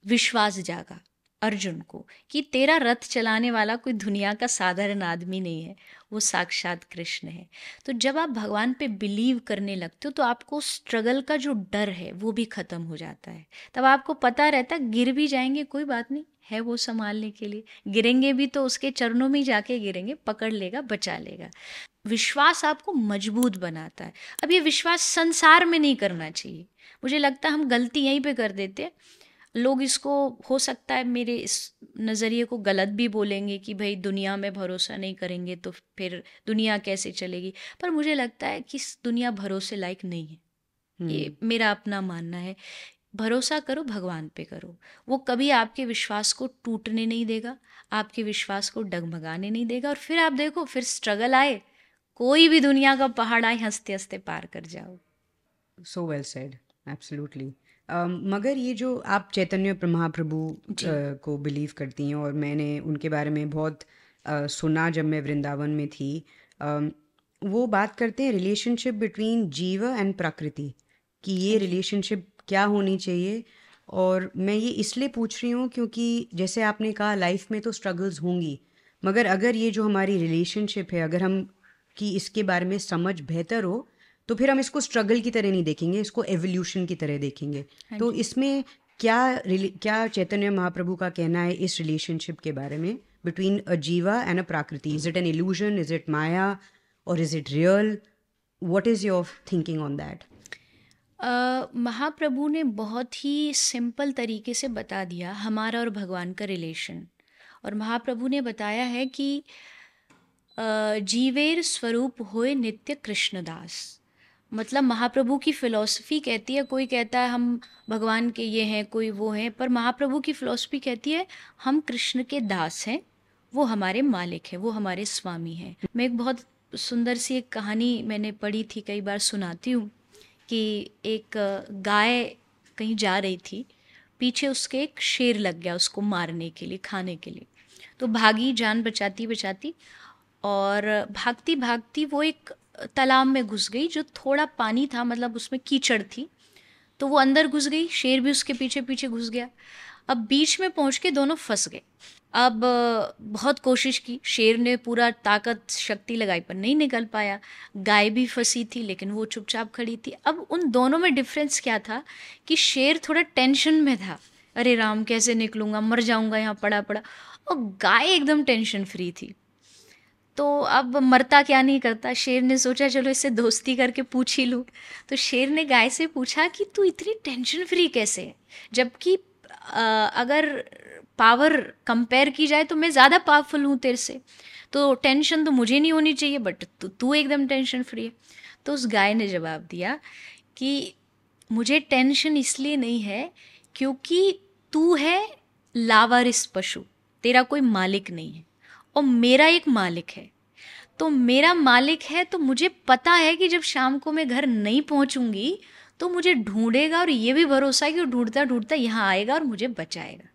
विश्वास जागा अर्जुन को कि तेरा रथ चलाने वाला कोई दुनिया का साधारण आदमी नहीं है, वो साक्षात कृष्ण है। तो जब आप भगवान पे बिलीव करने लगते हो तो आपको स्ट्रगल का जो डर है, वो भी ख़त्म हो जाता है। तब आपको पता रहता गिर भी जाएँगे, कोई बात नहीं। है वो संभालने के लिए। गिरेंगे भी तो उसके चरणों में ही जाके गिरेंगे पकड़ लेगा बचा लेगा। विश्वास आपको मज़बूत बनाता है। अब ये विश्वास संसार में नहीं करना चाहिए। मुझे लगता है हम गलती यहीं पे कर देते हैं। लोग इसको हो सकता है मेरे इस नज़रिए को गलत भी बोलेंगे कि भाई दुनिया में भरोसा नहीं करेंगे तो फिर दुनिया कैसे चलेगी? पर मुझे लगता है कि दुनिया भरोसे लायक नहीं है। ये हम्म। मेरा अपना मानना है। भरोसा करो भगवान पे करो। वो कभी आपके विश्वास को टूटने नहीं देगा आपके विश्वास को डगमगाने नहीं देगा और फिर आप देखो फिर स्ट्रगल आए कोई भी दुनिया का पहाड़ आए हँसते हँसते पार कर जाओ। सो वेल सेड एब्सोल्युटली मगर ये जो आप चैतन्य महाप्रभु uh, को बिलीव करती हैं और मैंने उनके बारे में बहुत uh, सुना जब मैं वृंदावन में थी uh, वो बात करते हैं रिलेशनशिप बिटवीन जीव एंड प्रकृति कि ये रिलेशनशिप क्या होनी चाहिए? और मैं ये इसलिए पूछ रही हूँ क्योंकि जैसे आपने कहा लाइफ में तो स्ट्रगल्स होंगी मगर अगर ये जो हमारी रिलेशनशिप है अगर हम कि इसके बारे में समझ बेहतर हो तो फिर हम इसको स्ट्रगल की तरह नहीं देखेंगे इसको एवोल्यूशन की तरह देखेंगे। हाँ तो इसमें क्या क्या चैतन्य महाप्रभु का कहना है इस रिलेशनशिप के बारे में? Between a jiva and a prakriti is it an illusion is it maya और is it real what is your thinking on that Mahaprabhu ने बहुत ही सिंपल तरीके से बता दिया हमारा और भगवान का रिलेशन और महाप्रभु ने बताया है कि जीवेर स्वरूप होए नित्य कृष्णदास। मतलब महाप्रभु की फ़िलॉसफ़ी कहती है, कोई कहता है, हम भगवान के ये हैं, कोई वो हैं, पर महाप्रभु की फ़िलॉसफ़ी कहती है, हम कृष्ण के दास हैं, वो हमारे मालिक हैं, वो हमारे स्वामी हैं। मैं एक बहुत सुंदर सी एक कहानी मैंने पढ़ी थी, कई बार सुनाती हूँ। कि एक गाय कहीं जा रही थी, पीछे उसके एक शेर लग गया उसको मारने के लिए, खाने के लिए। तो भागी, जान बचाती बचाती और भागती भागती वो एक तालाब में घुस गई, जो थोड़ा पानी था मतलब उसमें कीचड़ थी। तो वो अंदर घुस गई, शेर भी उसके पीछे पीछे घुस गया। अब बीच में पहुँच के दोनों फंस गए। अब बहुत कोशिश की। शेर ने पूरा ताकत, शक्ति लगाई पर नहीं निकल पाया। गाय भी फंसी थी, लेकिन वो चुपचाप खड़ी थी। अब उन दोनों में डिफरेंस क्या था कि शेर थोड़ा टेंशन में था। अरे राम, कैसे निकलूँगा? मर जाऊँगा यहाँ पड़ा पड़ा और गाय एकदम टेंशन फ्री थी। तो अब मरता क्या नहीं करता? शेर ने सोचा, चलो इससे दोस्ती करके पूछ ही लूँ। तो शेर ने गाय से पूछा कि, तू इतनी टेंशन फ्री कैसे है? जबकि अगर पावर कंपेयर की जाए तो मैं ज़्यादा पावरफुल हूँ तेरे से। तो टेंशन तो मुझे नहीं होनी चाहिए बट तू एकदम टेंशन फ्री है। तो उस गाय ने जवाब दिया कि मुझे टेंशन इसलिए नहीं है क्योंकि तू है लावारिस पशु, तेरा कोई मालिक नहीं है, और मेरा एक मालिक है। तो मेरा मालिक है तो मुझे पता है कि जब शाम को मैं घर नहीं पहुंचूँगी तो मुझे ढूंढेगा और ये भी भरोसा है कि वो ढूंढता ढूंढता यहाँ आएगा और मुझे बचाएगा।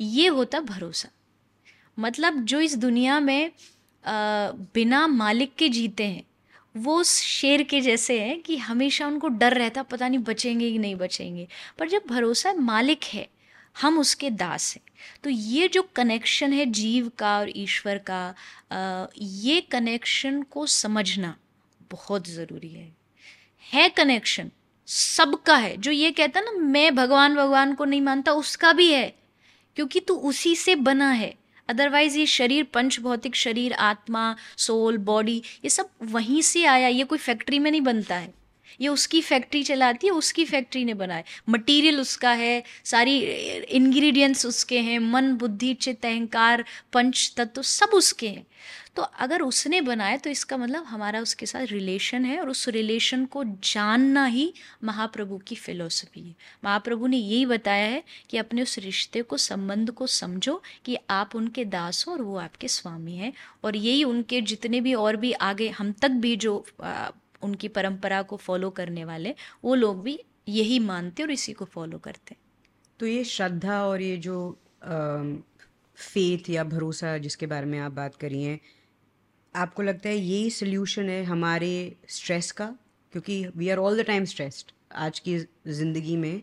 ये होता भरोसा। मतलब जो इस दुनिया में आ, बिना मालिक के जीते हैं वो उस शेर के जैसे हैं कि हमेशा उनको डर रहता पता नहीं बचेंगे कि नहीं बचेंगे। पर जब भरोसा मालिक है हम उसके दास हैं। तो ये जो कनेक्शन है जीव का और ईश्वर का आ, ये कनेक्शन को समझना बहुत ज़रूरी है। है कनेक्शन सबका है। जो ये कहता ना, मैं भगवान भगवान को नहीं मानता, उसका भी है। क्योंकि तू उसी से बना है। अदरवाइज़ ये शरीर, पंच, भौतिक शरीर, आत्मा सोल बॉडी ये सब वहीं से आया। ये कोई फैक्ट्री में नहीं बनता है। ये उसकी फैक्ट्री चलाती है, उसकी फैक्ट्री ने बनाए मटेरियल उसका है, सारी इंग्रेडिएंट्स उसके हैं, मन, बुद्धि, चित्त, अहंकार, पंच, तत्व सब उसके हैं। तो अगर उसने बनाए तो इसका मतलब हमारा उसके साथ रिलेशन है और उस रिलेशन को जानना ही महाप्रभु की फिलोसफी है। महाप्रभु ने यही बताया है कि अपने उस रिश्ते को, संबंध को समझो कि आप उनके दास हो और वो आपके स्वामी हैं। और यही उनके जितने भी और भी आगे हम तक भी जो उनकी परंपरा को फॉलो करने वाले, वो लोग भी यही मानते और इसी को फॉलो करते। तो ये श्रद्धा और ये जो फेथ या भरोसा जिसके बारे में आप बात करी हैं, आपको लगता है यही सोल्यूशन है हमारे स्ट्रेस का? क्योंकि we are all the time stressed आज की ज़िंदगी में।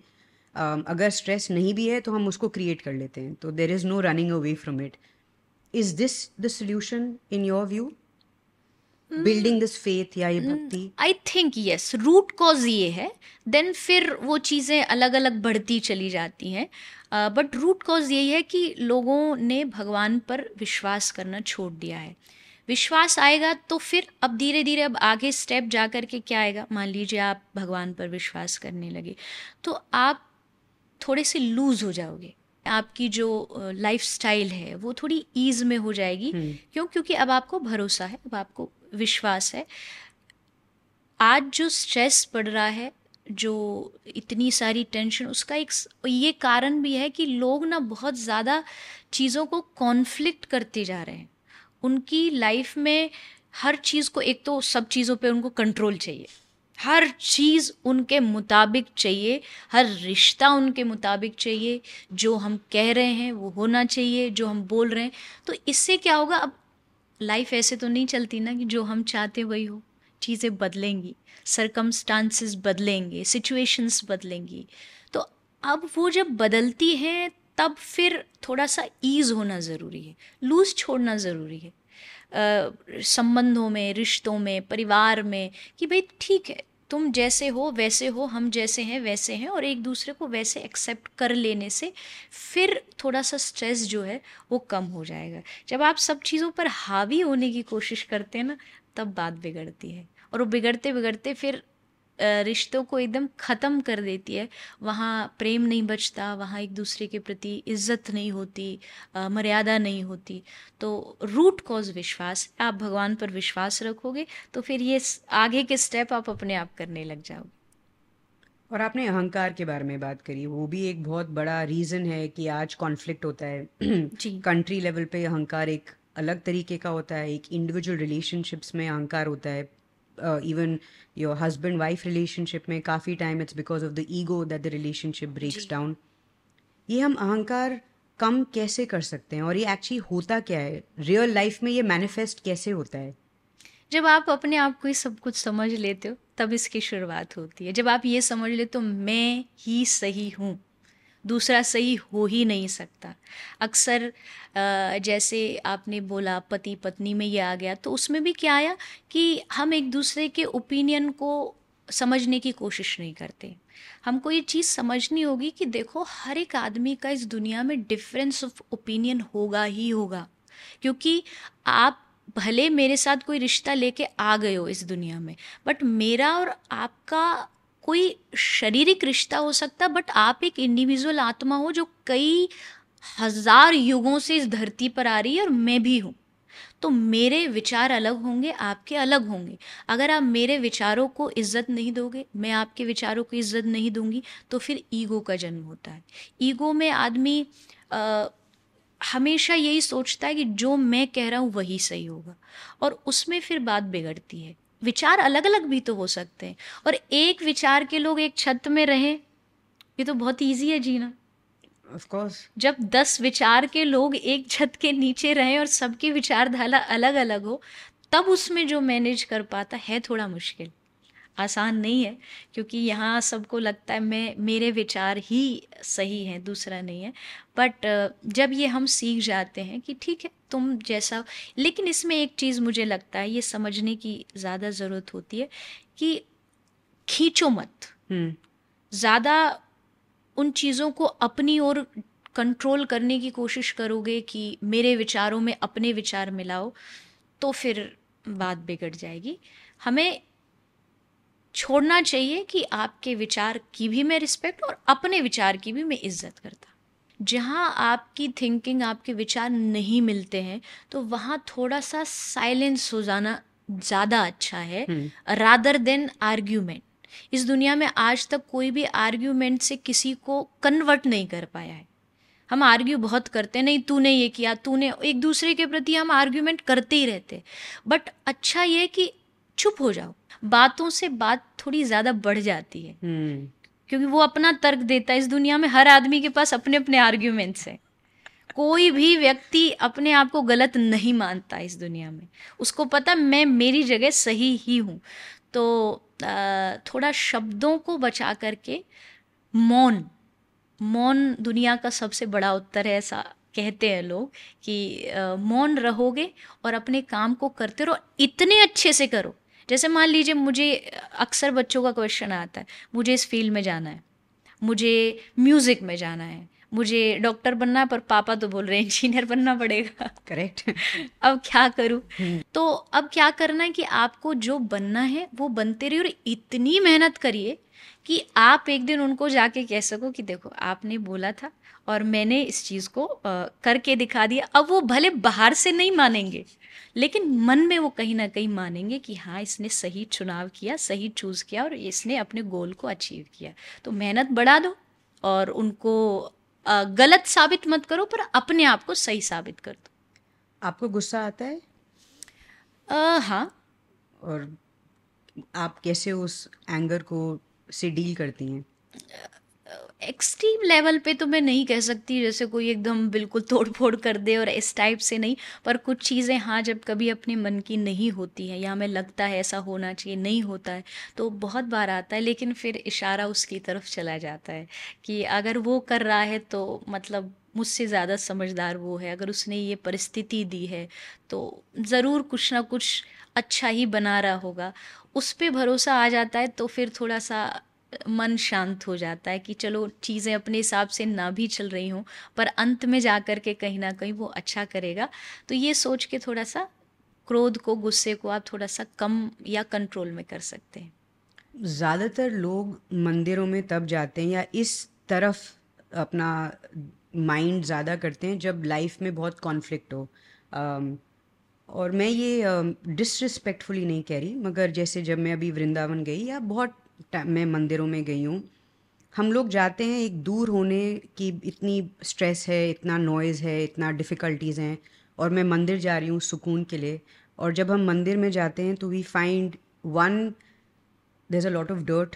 अगर स्ट्रेस नहीं भी है तो हम उसको क्रिएट कर लेते हैं तो there is no running away from it is this the solution in your view building this faith या ये. Bhakti I think yes root cause ये है देन फिर वो चीज़ें अलग अलग बढ़ती चली जाती हैं। बट रूट कॉज यही है कि लोगों ने भगवान पर विश्वास करना छोड़ दिया है। विश्वास आएगा तो फिर अब धीरे धीरे अब आगे स्टेप जा कर के क्या आएगा? मान लीजिए आप भगवान पर विश्वास करने लगे तो आप थोड़े से लूज हो जाओगे। आपकी जो लाइफ स्टाइल है वो थोड़ी ईज में हो जाएगी। हम्म। क्यों? क्योंकि अब आपको भरोसा है अब आपको विश्वास है। आज जो स्ट्रेस पड़ रहा है, जो इतनी सारी टेंशन उसका एक ये कारण भी है कि लोग ना बहुत ज़्यादा चीज़ों को कॉन्फ्लिक्ट करते जा रहे हैं। उनकी लाइफ में हर चीज़ को, एक तो सब चीज़ों पे उनको कंट्रोल चाहिए। हर चीज़ उनके मुताबिक चाहिए, हर रिश्ता उनके मुताबिक चाहिए। जो हम कह रहे हैं वो होना चाहिए, जो हम बोल रहे हैं। तो इससे क्या होगा? अब लाइफ ऐसे तो नहीं चलती ना कि जो हम चाहते वही हो। चीज़ें बदलेंगी सरकमस्टांसिस बदलेंगे सिचुएशंस बदलेंगी। तो अब वो जब बदलती हैं, तब फिर थोड़ा सा ईज होना ज़रूरी है। लूज़ छोड़ना ज़रूरी है। संबंधों में, रिश्तों में, परिवार में कि भाई ठीक है तुम जैसे हो, वैसे हो, हम जैसे हैं, वैसे हैं और एक दूसरे को वैसे एक्सेप्ट कर लेने से फिर थोड़ा सा स्ट्रेस जो है वो कम हो जाएगा। जब आप सब चीज़ों पर हावी होने की कोशिश करते हैं ना, तब बात बिगड़ती है और वो बिगड़ते बिगड़ते फिर रिश्तों को एकदम ख़त्म कर देती है। वहाँ प्रेम नहीं बचता वहाँ एक दूसरे के प्रति इज़्ज़त नहीं होती मर्यादा नहीं होती। तो रूट कॉज विश्वास आप भगवान पर विश्वास रखोगे तो फिर ये आगे के स्टेप आप अपने आप करने लग जाओगे। और आपने अहंकार के बारे में बात करी वो भी एक बहुत बड़ा रीज़न है कि आज कॉन्फ्लिक्ट होता है। जी। कंट्री लेवल पे अहंकार एक अलग तरीके का होता है एक इंडिविजुअल रिलेशनशिप्स में अहंकार होता है। Even your husband wife relationship में काफ़ी time it's because of the ego that the relationship breaks down ये हम अहंकार कम कैसे कर सकते हैं? और ये एक्चुअली होता क्या है? रियल लाइफ में ये मैनिफेस्ट कैसे होता है? जब आप अपने आप को ही सब कुछ समझ लेते हो तब इसकी शुरुआत होती है। जब आप ये समझ लेते हो मैं ही सही हूँ। दूसरा सही हो ही नहीं सकता। अक्सर जैसे आपने बोला पति पत्नी में ये आ गया तो उसमें भी क्या आया कि हम एक दूसरे के ओपिनियन को समझने की कोशिश नहीं करते। हमको ये चीज़ समझनी होगी कि देखो, हर एक आदमी का इस दुनिया में डिफरेंस ऑफ़ ओपिनियन होगा ही होगा। क्योंकि आप भले मेरे साथ कोई रिश्ता लेके आ गए हो इस दुनिया में बट मेरा और आपका कोई शारीरिक रिश्ता हो सकता बट आप एक इंडिविजुअल आत्मा हो जो कई हज़ार युगों से इस धरती पर आ रही है और मैं भी हूँ। तो मेरे विचार अलग होंगे, आपके अलग होंगे। अगर आप मेरे विचारों को इज़्ज़त नहीं दोगे, मैं आपके विचारों को इज़्ज़त नहीं दूँगी तो फिर ईगो का जन्म होता है। ईगो में आदमी हमेशा यही सोचता है कि जो मैं कह रहा हूँ वही सही होगा। और उसमें फिर बात बिगड़ती है। विचार अलग अलग भी तो हो सकते हैं। और एक विचार के लोग एक छत में रहें ये तो बहुत ईजी है जीना। ऑफ़ कोर्स जब दस विचार के लोग एक छत के नीचे रहें और सबकी विचारधारा अलग अलग हो तब उसमें जो मैनेज कर पाता है थोड़ा मुश्किल। आसान नहीं है क्योंकि यहाँ सबको लगता है मैं मेरे विचार ही सही हैं दूसरा नहीं है। बट जब ये हम सीख जाते हैं कि ठीक है तुम जैसा। लेकिन इसमें एक चीज़ मुझे लगता है ये समझने की ज़्यादा ज़रूरत होती है कि खींचो मत। ज़्यादा उन चीज़ों को अपनी ओर कंट्रोल करने की कोशिश करोगे कि मेरे विचारों में अपने विचार मिलाओ तो फिर बात बिगड़ जाएगी। हमें छोड़ना चाहिए कि आपके विचार की भी मैं रिस्पेक्ट और अपने विचार की भी मैं इज़्ज़त करता। जहाँ आपकी थिंकिंग आपके विचार नहीं मिलते हैं तो वहाँ थोड़ा सा साइलेंस हो जाना ज़्यादा अच्छा है रादर देन आर्ग्यूमेंट इस दुनिया में आज तक कोई भी आर्ग्यूमेंट से किसी को कन्वर्ट नहीं कर पाया है। हम आर्ग्यू बहुत करते हैं नहीं तूने ये किया तूने एक दूसरे के प्रति हम आर्ग्यूमेंट करते ही रहते बट अच्छा ये कि चुप हो जाओ। बातों से बात थोड़ी ज़्यादा बढ़ जाती है। हम्म। क्योंकि वो अपना तर्क देता है इस दुनिया में। हर आदमी के पास अपने अपने आर्ग्यूमेंट्स हैं। कोई भी व्यक्ति अपने आप को गलत नहीं मानता इस दुनिया में। उसको पता, मैं मेरी जगह सही ही हूँ। तो थोड़ा शब्दों को बचा करके मौन मौन दुनिया का सबसे बड़ा उत्तर है ऐसा कहते हैं लोग कि मौन रहोगे और अपने काम को करते रहो, इतने अच्छे से करो। जैसे मान लीजिए मुझे अक्सर बच्चों का क्वेश्चन आता है मुझे इस फ़ील्ड में जाना है मुझे म्यूज़िक में जाना है मुझे डॉक्टर बनना है पर पापा तो बोल रहे हैं इंजीनियर बनना पड़ेगा। करेक्ट अब क्या करूँ? हम्म। तो अब क्या करना है कि आपको जो बनना है वो बनते रहिए और इतनी मेहनत करिए कि आप एक दिन उनको जाके कह सको कि देखो आपने बोला था और मैंने इस चीज़ को आ, करके दिखा दिया। अब वो भले बाहर से नहीं मानेंगे लेकिन मन में वो कहीं ना कहीं मानेंगे कि हाँ इसने सही चुनाव किया सही चूज़ किया और इसने अपने गोल को अचीव किया। तो मेहनत बढ़ा दो और उनको आ, गलत साबित मत करो पर अपने आप को सही साबित कर दो। आपको गुस्सा आता है? आ, हाँ। और आप कैसे उस एंगर को से डील करती हैं? एक्सट्रीम लेवल पे तो मैं नहीं कह सकती, जैसे कोई एकदम बिल्कुल तोड़ फोड़ कर दे और इस टाइप से नहीं, पर कुछ चीज़ें हाँ जब कभी अपने मन की नहीं होती हैं, या हमें लगता है ऐसा होना चाहिए, नहीं होता है तो बहुत बार आता है, लेकिन फिर इशारा उसकी तरफ़ चला जाता है कि अगर वो कर रहा है तो मतलब मुझसे ज़्यादा समझदार वो है, अगर उसने ये परिस्थिति दी है तो ज़रूर कुछ ना कुछ अच्छा ही बना रहा होगा। उस पर भरोसा आ जाता है तो फिर थोड़ा सा मन शांत हो जाता है कि चलो चीज़ें अपने हिसाब से ना भी चल रही हों, पर अंत में जा कर के कहीं ना कहीं वो अच्छा करेगा। तो ये सोच के थोड़ा सा क्रोध को, गुस्से को आप थोड़ा सा कम या कंट्रोल में कर सकते हैं। ज़्यादातर लोग मंदिरों में तब जाते हैं या इस तरफ़ अपना माइंड ज़्यादा करते हैं जब लाइफ में बहुत कॉन्फ्लिक्ट हो। और मैं ये डिसरिस्पेक्टफुली uh, नहीं कह रही मगर जैसे जब मैं अभी वृंदावन गई या बहुत मैं मंदिरों में गई हूँ हम लोग जाते हैं एक दूर होने की इतनी स्ट्रेस है इतना नॉइज़ है इतना डिफ़िकल्टीज़ हैं और मैं मंदिर जा रही हूँ सुकून के लिए और जब हम मंदिर में जाते हैं तो we find one there a lot of dirt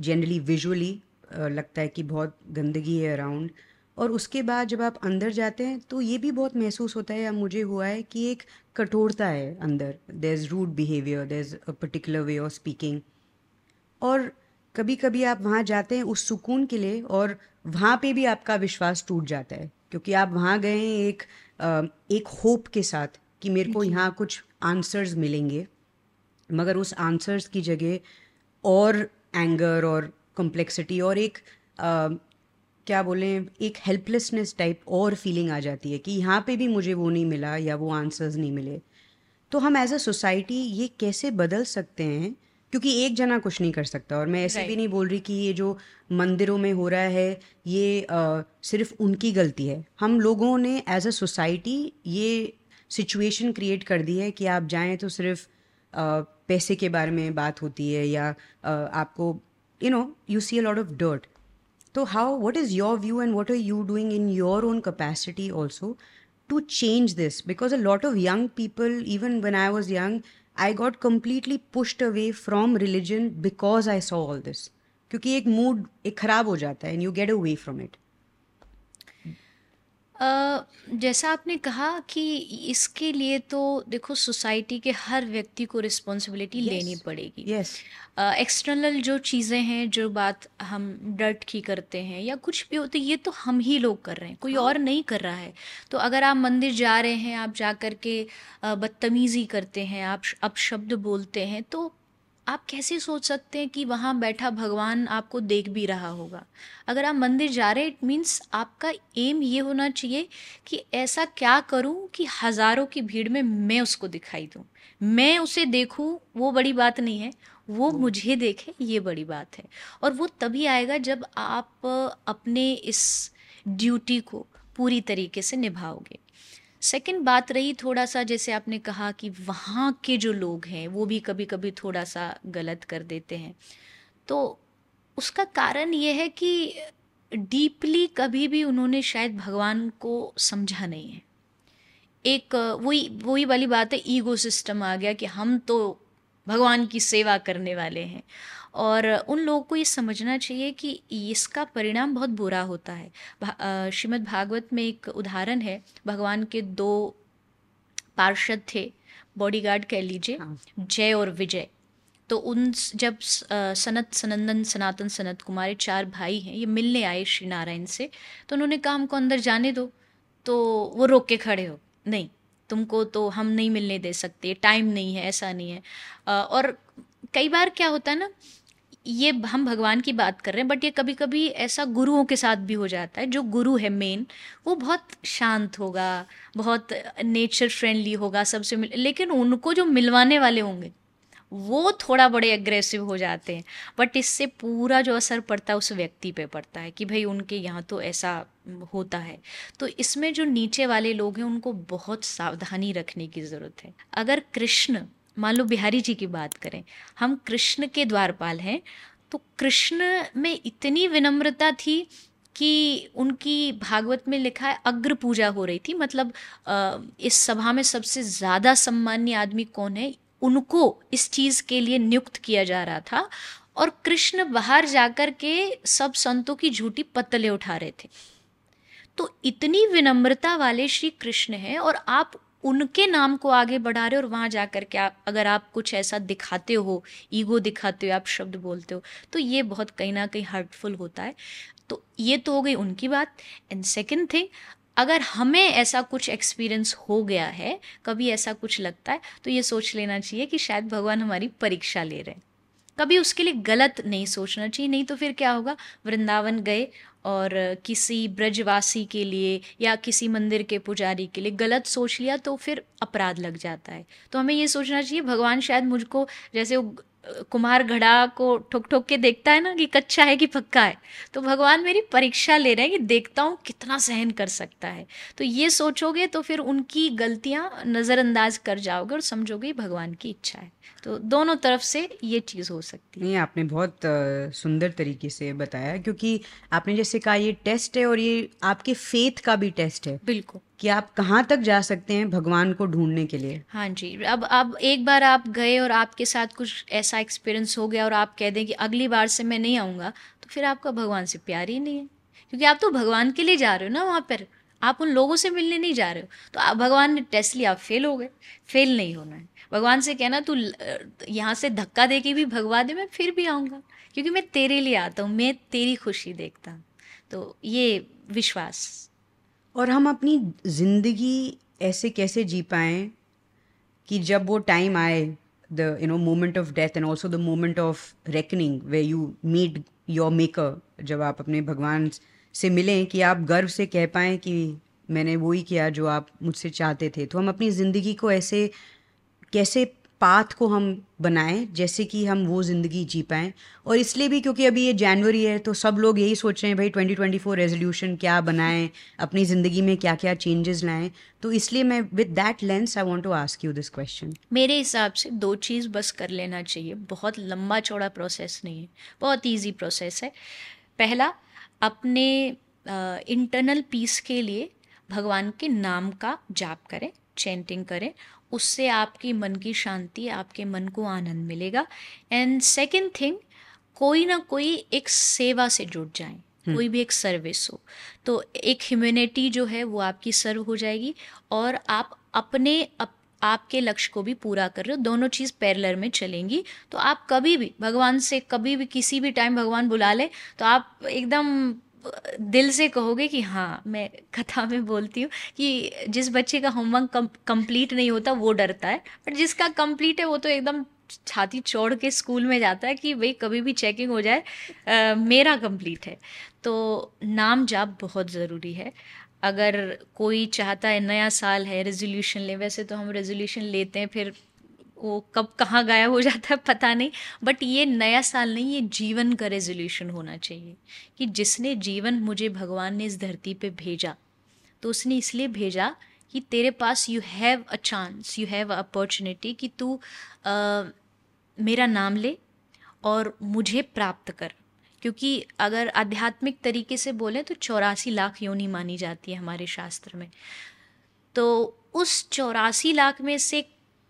generally visually लगता है कि बहुत गंदगी है अराउंड और उसके बाद जब आप अंदर जाते हैं तो ये भी बहुत महसूस होता है या मुझे हुआ है कि एक कठोरता है अंदर। There is rude behaviour there is a particular way of speaking और कभी कभी आप वहाँ जाते हैं उस सुकून के लिए और वहाँ पे भी आपका विश्वास टूट जाता है क्योंकि आप वहाँ गए हैं एक एक होप के साथ कि मेरे को यहाँ कुछ आंसर्स मिलेंगे। मगर उस आंसर्स की जगह और एंगर और कॉम्प्लेक्सिटी और एक क्या बोलें एक हेल्पलेसनेस टाइप और फीलिंग आ जाती है कि यहाँ पे भी मुझे वो नहीं मिला या वो आंसर्स नहीं मिले। तो हम एज अ सोसाइटी ये कैसे बदल सकते हैं? क्योंकि एक जना कुछ नहीं कर सकता और मैं ऐसे right. भी नहीं बोल रही कि ये जो मंदिरों में हो रहा है ये आ, सिर्फ़ उनकी गलती है। हम लोगों ने एज अ सोसाइटी ये सिचुएशन क्रिएट कर दी है कि आप जाएँ तो सिर्फ़ आ, पैसे के बारे में बात होती है या आ, आपको you know you see a lot of dirt तो how what is your view and what are you doing in your own capacity also to change this because a lot of young people even when i was young I got completely pushed away from religion because I saw all this क्योंकि एक mood एक खराब हो जाता है and you get away from it अ, जैसा आपने कहा कि इसके लिए तो देखो सोसाइटी के हर व्यक्ति को रिस्पॉन्सिबिलिटी लेनी Yes. पड़ेगी Yes. एक्सटर्नल जो चीज़ें हैं जो बात हम डर्ट की करते हैं या कुछ भी होती ये तो हम ही लोग कर रहे हैं कोई और नहीं कर रहा है तो अगर आप मंदिर जा रहे हैं आप जा कर के अ, बदतमीज़ी करते हैं आप अपशब्द बोलते हैं तो आप कैसे सोच सकते हैं कि वहाँ बैठा भगवान आपको देख भी रहा होगा? अगर आप मंदिर जा रहे हैं इट मीन्स आपका एम ये होना चाहिए कि ऐसा क्या करूँ कि हज़ारों की भीड़ में मैं उसको दिखाई दूँ। मैं उसे देखूँ वो बड़ी बात नहीं है। वो मुझे देखे ये बड़ी बात है। और वो तभी आएगा जब आप अपने इस ड्यूटी को पूरी तरीके से निभाओगे। सेकंड बात रही थोड़ा सा जैसे आपने कहा कि वहाँ के जो लोग हैं, वो भी कभी कभी थोड़ा सा गलत कर देते हैं। तो उसका कारण ये है कि डीपली कभी भी उन्होंने शायद भगवान को समझा नहीं है। एक, वही वही वाली बात है, ईगो सिस्टम आ गया कि हम तो भगवान की सेवा करने वाले हैं। और उन लोगों को ये समझना चाहिए कि इसका परिणाम बहुत बुरा होता है। भा- श्रीमद् भागवत में एक उदाहरण है भगवान के दो पार्षद थे बॉडीगार्ड कह लीजिए हाँ। जय और विजय। तो उन जब सनत सनंदन सनातन सनत कुमार चार भाई हैं ये मिलने आए श्री नारायण से तो उन्होंने कहा हमको अंदर जाने दो। तो वो रोक के खड़े हो नहीं तुमको तो हम नहीं मिलने दे सकते टाइम नहीं है, ऐसा नहीं है। और कई बार क्या होता है ना, ये हम भगवान की बात कर रहे हैं बट ये कभी कभी ऐसा गुरुओं के साथ भी हो जाता है, जो गुरु है मेन वो बहुत शांत होगा, बहुत नेचर फ्रेंडली होगा सबसे मिल, लेकिन उनको जो मिलवाने वाले होंगे वो थोड़ा बड़े एग्रेसिव हो जाते हैं। बट इससे पूरा जो असर पड़ता है उस व्यक्ति पे पड़ता है कि भाई उनके यहाँ तो ऐसा होता है। तो इसमें जो नीचे वाले लोग हैं, उनको बहुत सावधानी रखने की ज़रूरत है। अगर कृष्ण, मान लो बिहारी जी की बात करें, हम कृष्ण के द्वारपाल हैं तो कृष्ण में इतनी विनम्रता थी कि उनकी भागवत में लिखा है, अग्र पूजा हो रही थी। मतलब इस सभा में सबसे ज़्यादा सम्मान्य आदमी कौन है? उनको इस चीज़ के लिए नियुक्त किया जा रहा था और कृष्ण बाहर जाकर के सब संतों की झूठी पत्तलें उठा रहे थे। तो इतनी विनम्रता वाले श्री कृष्ण हैं और आप उनके नाम को आगे बढ़ा रहे हो और वहाँ जाकर के आप, अगर आप कुछ ऐसा दिखाते हो, ईगो दिखाते हो, आप शब्द बोलते हो तो ये बहुत कहीं ना कहीं हर्टफुल होता है। तो ये तो हो गई उनकी बात। एंड सेकंड थिंग अगर हमें ऐसा कुछ एक्सपीरियंस हो गया है, कभी ऐसा कुछ लगता है तो ये सोच लेना चाहिए कि शायद भगवान हमारी परीक्षा ले रहे हैं। कभी उसके लिए गलत नहीं सोचना चाहिए, नहीं तो फिर क्या होगा? वृंदावन गए और किसी ब्रजवासी के लिए या किसी मंदिर के पुजारी के लिए गलत सोच लिया तो फिर अपराध लग जाता है। तो हमें ये सोचना चाहिए, भगवान शायद मुझको, जैसे वो कुम्हार घड़ा को ठोक ठोक के देखता है ना कि कच्चा है कि पक्का है तो भगवान मेरी परीक्षा ले रहे हैं कि देखता हूँ कितना सहन कर सकता है। तो ये सोचोगे तो फिर उनकी गलतियाँ नज़रअंदाज कर जाओगे और समझोगे भगवान की इच्छा है। तो दोनों तरफ़ से ये चीज़ हो सकती है। नहीं आपने बहुत सुंदर तरीके से बताया क्योंकि आपने जैसे कहा ये टेस्ट है और ये आपके फेथ का भी टेस्ट है। बिल्कुल। कि आप कहाँ तक जा सकते हैं भगवान को ढूँढने के लिए? हाँ जी अब अब एक बार आप गए और आपके साथ कुछ ऐसा एक्सपीरियंस हो गया और आप कह दें कि अगली बार से मैं नहीं आऊँगा तो फिर आपका भगवान से प्यार ही नहीं है। क्योंकि आप तो भगवान के लिए जा रहे हो ना वहाँ पर आप उन लोगों से मिलने नहीं जा रहे हो। तो आप भगवान ने टेस्ट लिया आप फेल हो गए। फेल नहीं होना है। भगवान से कहना, तू यहाँ से धक्का दे के भी भगवा दे, मैं फिर भी आऊँगा। क्योंकि मैं तेरे लिए आता हूँ, मैं तेरी खुशी देखता हूँ। तो ये विश्वास। और हम अपनी ज़िंदगी ऐसे कैसे जी पाएँ कि जब वो टाइम आए the you know moment of death and also the moment of reckoning way you meet your maker जब आप अपने भगवान से मिलें कि आप गर्व से कह पाएँ कि मैंने वो ही किया जो आप मुझसे चाहते थे। तो हम अपनी ज़िंदगी को ऐसे कैसे पाथ को हम बनाएँ जैसे कि हम वो ज़िंदगी जी पाएँ। और इसलिए भी क्योंकि अभी ये जनवरी है तो सब लोग यही सोच रहे हैं भाई 2024 रेजोल्यूशन क्या बनाएँ अपनी ज़िंदगी में क्या क्या चेंजेस लाएँ? तो इसलिए मैं with that lens I want to ask you this question मेरे हिसाब से दो चीज़ बस कर लेना चाहिए। बहुत लंबा चौड़ा प्रोसेस नहीं है बहुत ईजी प्रोसेस है। पहला अपने इंटरनल uh, पीस के लिए भगवान के नाम का जाप करें चैंटिंग करें उससे आपकी मन की शांति आपके मन को आनंद मिलेगा। एंड सेकंड थिंग कोई ना कोई एक सेवा से जुड़ जाएँ कोई भी एक सर्विस हो। तो एक ह्यूमैनिटी जो है वो आपकी सर्व हो जाएगी और आप अपने अप, आपके लक्ष्य को भी पूरा कर रहे हो दोनों चीज़ पैरलर में चलेंगी। तो आप कभी भी भगवान से कभी भी किसी भी टाइम भगवान बुला ले तो आप एकदम दिल से कहोगे कि हाँ मैं कथा में बोलती हूँ कि जिस बच्चे का होमवर्क कंप्लीट नहीं होता वो डरता है। बट जिसका कंप्लीट है वो तो एकदम छाती चौड़ के स्कूल में जाता है कि भाई कभी भी चेकिंग हो जाए आ, मेरा कंप्लीट है। तो नाम जाप बहुत ज़रूरी है। अगर कोई चाहता है नया साल है रेजोल्यूशन ले वैसे तो हम रेजोल्यूशन लेते हैं फिर वो कब कहाँ गायब हो जाता है, पता नहीं। बट ये नया साल नहीं, ये जीवन का रेजोल्यूशन होना चाहिए कि जिसने जीवन मुझे भगवान ने इस धरती पे भेजा तो उसने इसलिए भेजा कि तेरे पास you have a chance you have opportunity कि तू मेरा नाम ले और मुझे प्राप्त कर। क्योंकि अगर आध्यात्मिक तरीके से बोलें तो चौरासी लाख योनि मानी जाती है हमारे शास्त्र में। तो उस चौरासी लाख में से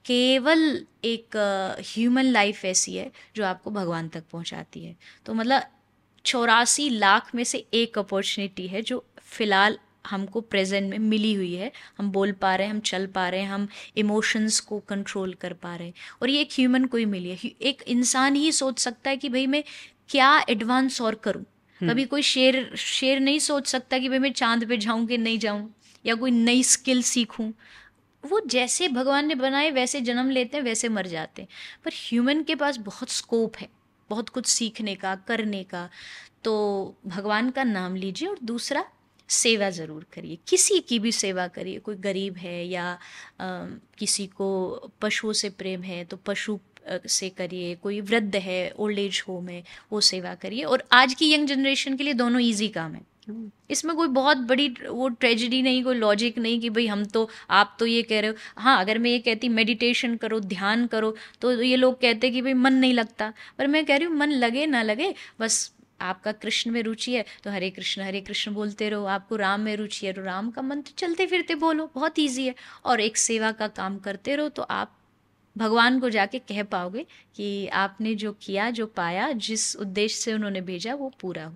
केवल एक ह्यूमन लाइफ ऐसी है जो आपको भगवान तक पहुंचाती है। तो मतलब चौरासी लाख में से एक अपॉर्चुनिटी है जो फ़िलहाल हमको प्रेजेंट में मिली हुई है। हम बोल पा रहे हैं हम चल पा रहे हैं हम इमोशंस को कंट्रोल कर पा रहे हैं। और ये एक ह्यूमन को ही मिली है। एक इंसान ही सोच सकता है कि भाई मैं क्या एडवांस और करूँ। हम्म। कभी कोई शेर शेर नहीं सोच सकता कि भाई मैं चाँद पे जाऊँ कि नहीं जाऊँ या कोई नई स्किल सीखूं। वो जैसे भगवान ने बनाए वैसे जन्म लेते हैं वैसे मर जाते हैं। पर ह्यूमन के पास बहुत स्कोप है बहुत कुछ सीखने का करने का। तो भगवान का नाम लीजिए और दूसरा सेवा ज़रूर करिए। किसी की भी सेवा करिए कोई गरीब है या आ, किसी को पशुओं से प्रेम है तो पशु से करिए। कोई वृद्ध है ओल्ड एज होम है वो सेवा करिए। और आज की यंग जनरेशन के लिए दोनों इजी काम है। इसमें कोई बहुत बड़ी वो ट्रेजिडी नहीं, कोई लॉजिक नहीं कि भाई हम तो आप तो ये कह रहे हो। हाँ अगर मैं ये कहती मेडिटेशन करो, ध्यान करो तो ये लोग कहते कि भाई मन नहीं लगता। पर मैं कह रही हूँ, मन लगे, ना लगे, बस आपका कृष्ण में रुचि है तो हरे कृष्ण हरे कृष्ण बोलते रहो। आपको राम में रुचि है तो राम का मंत्र चलते फिरते बोलो, बहुत ईजी है। और एक सेवा का काम करते रहो तो आप भगवान को जाके कह पाओगे कि आपने जो किया, जो पाया, जिस उद्देश्य से उन्होंने भेजा, वो पूरा हो।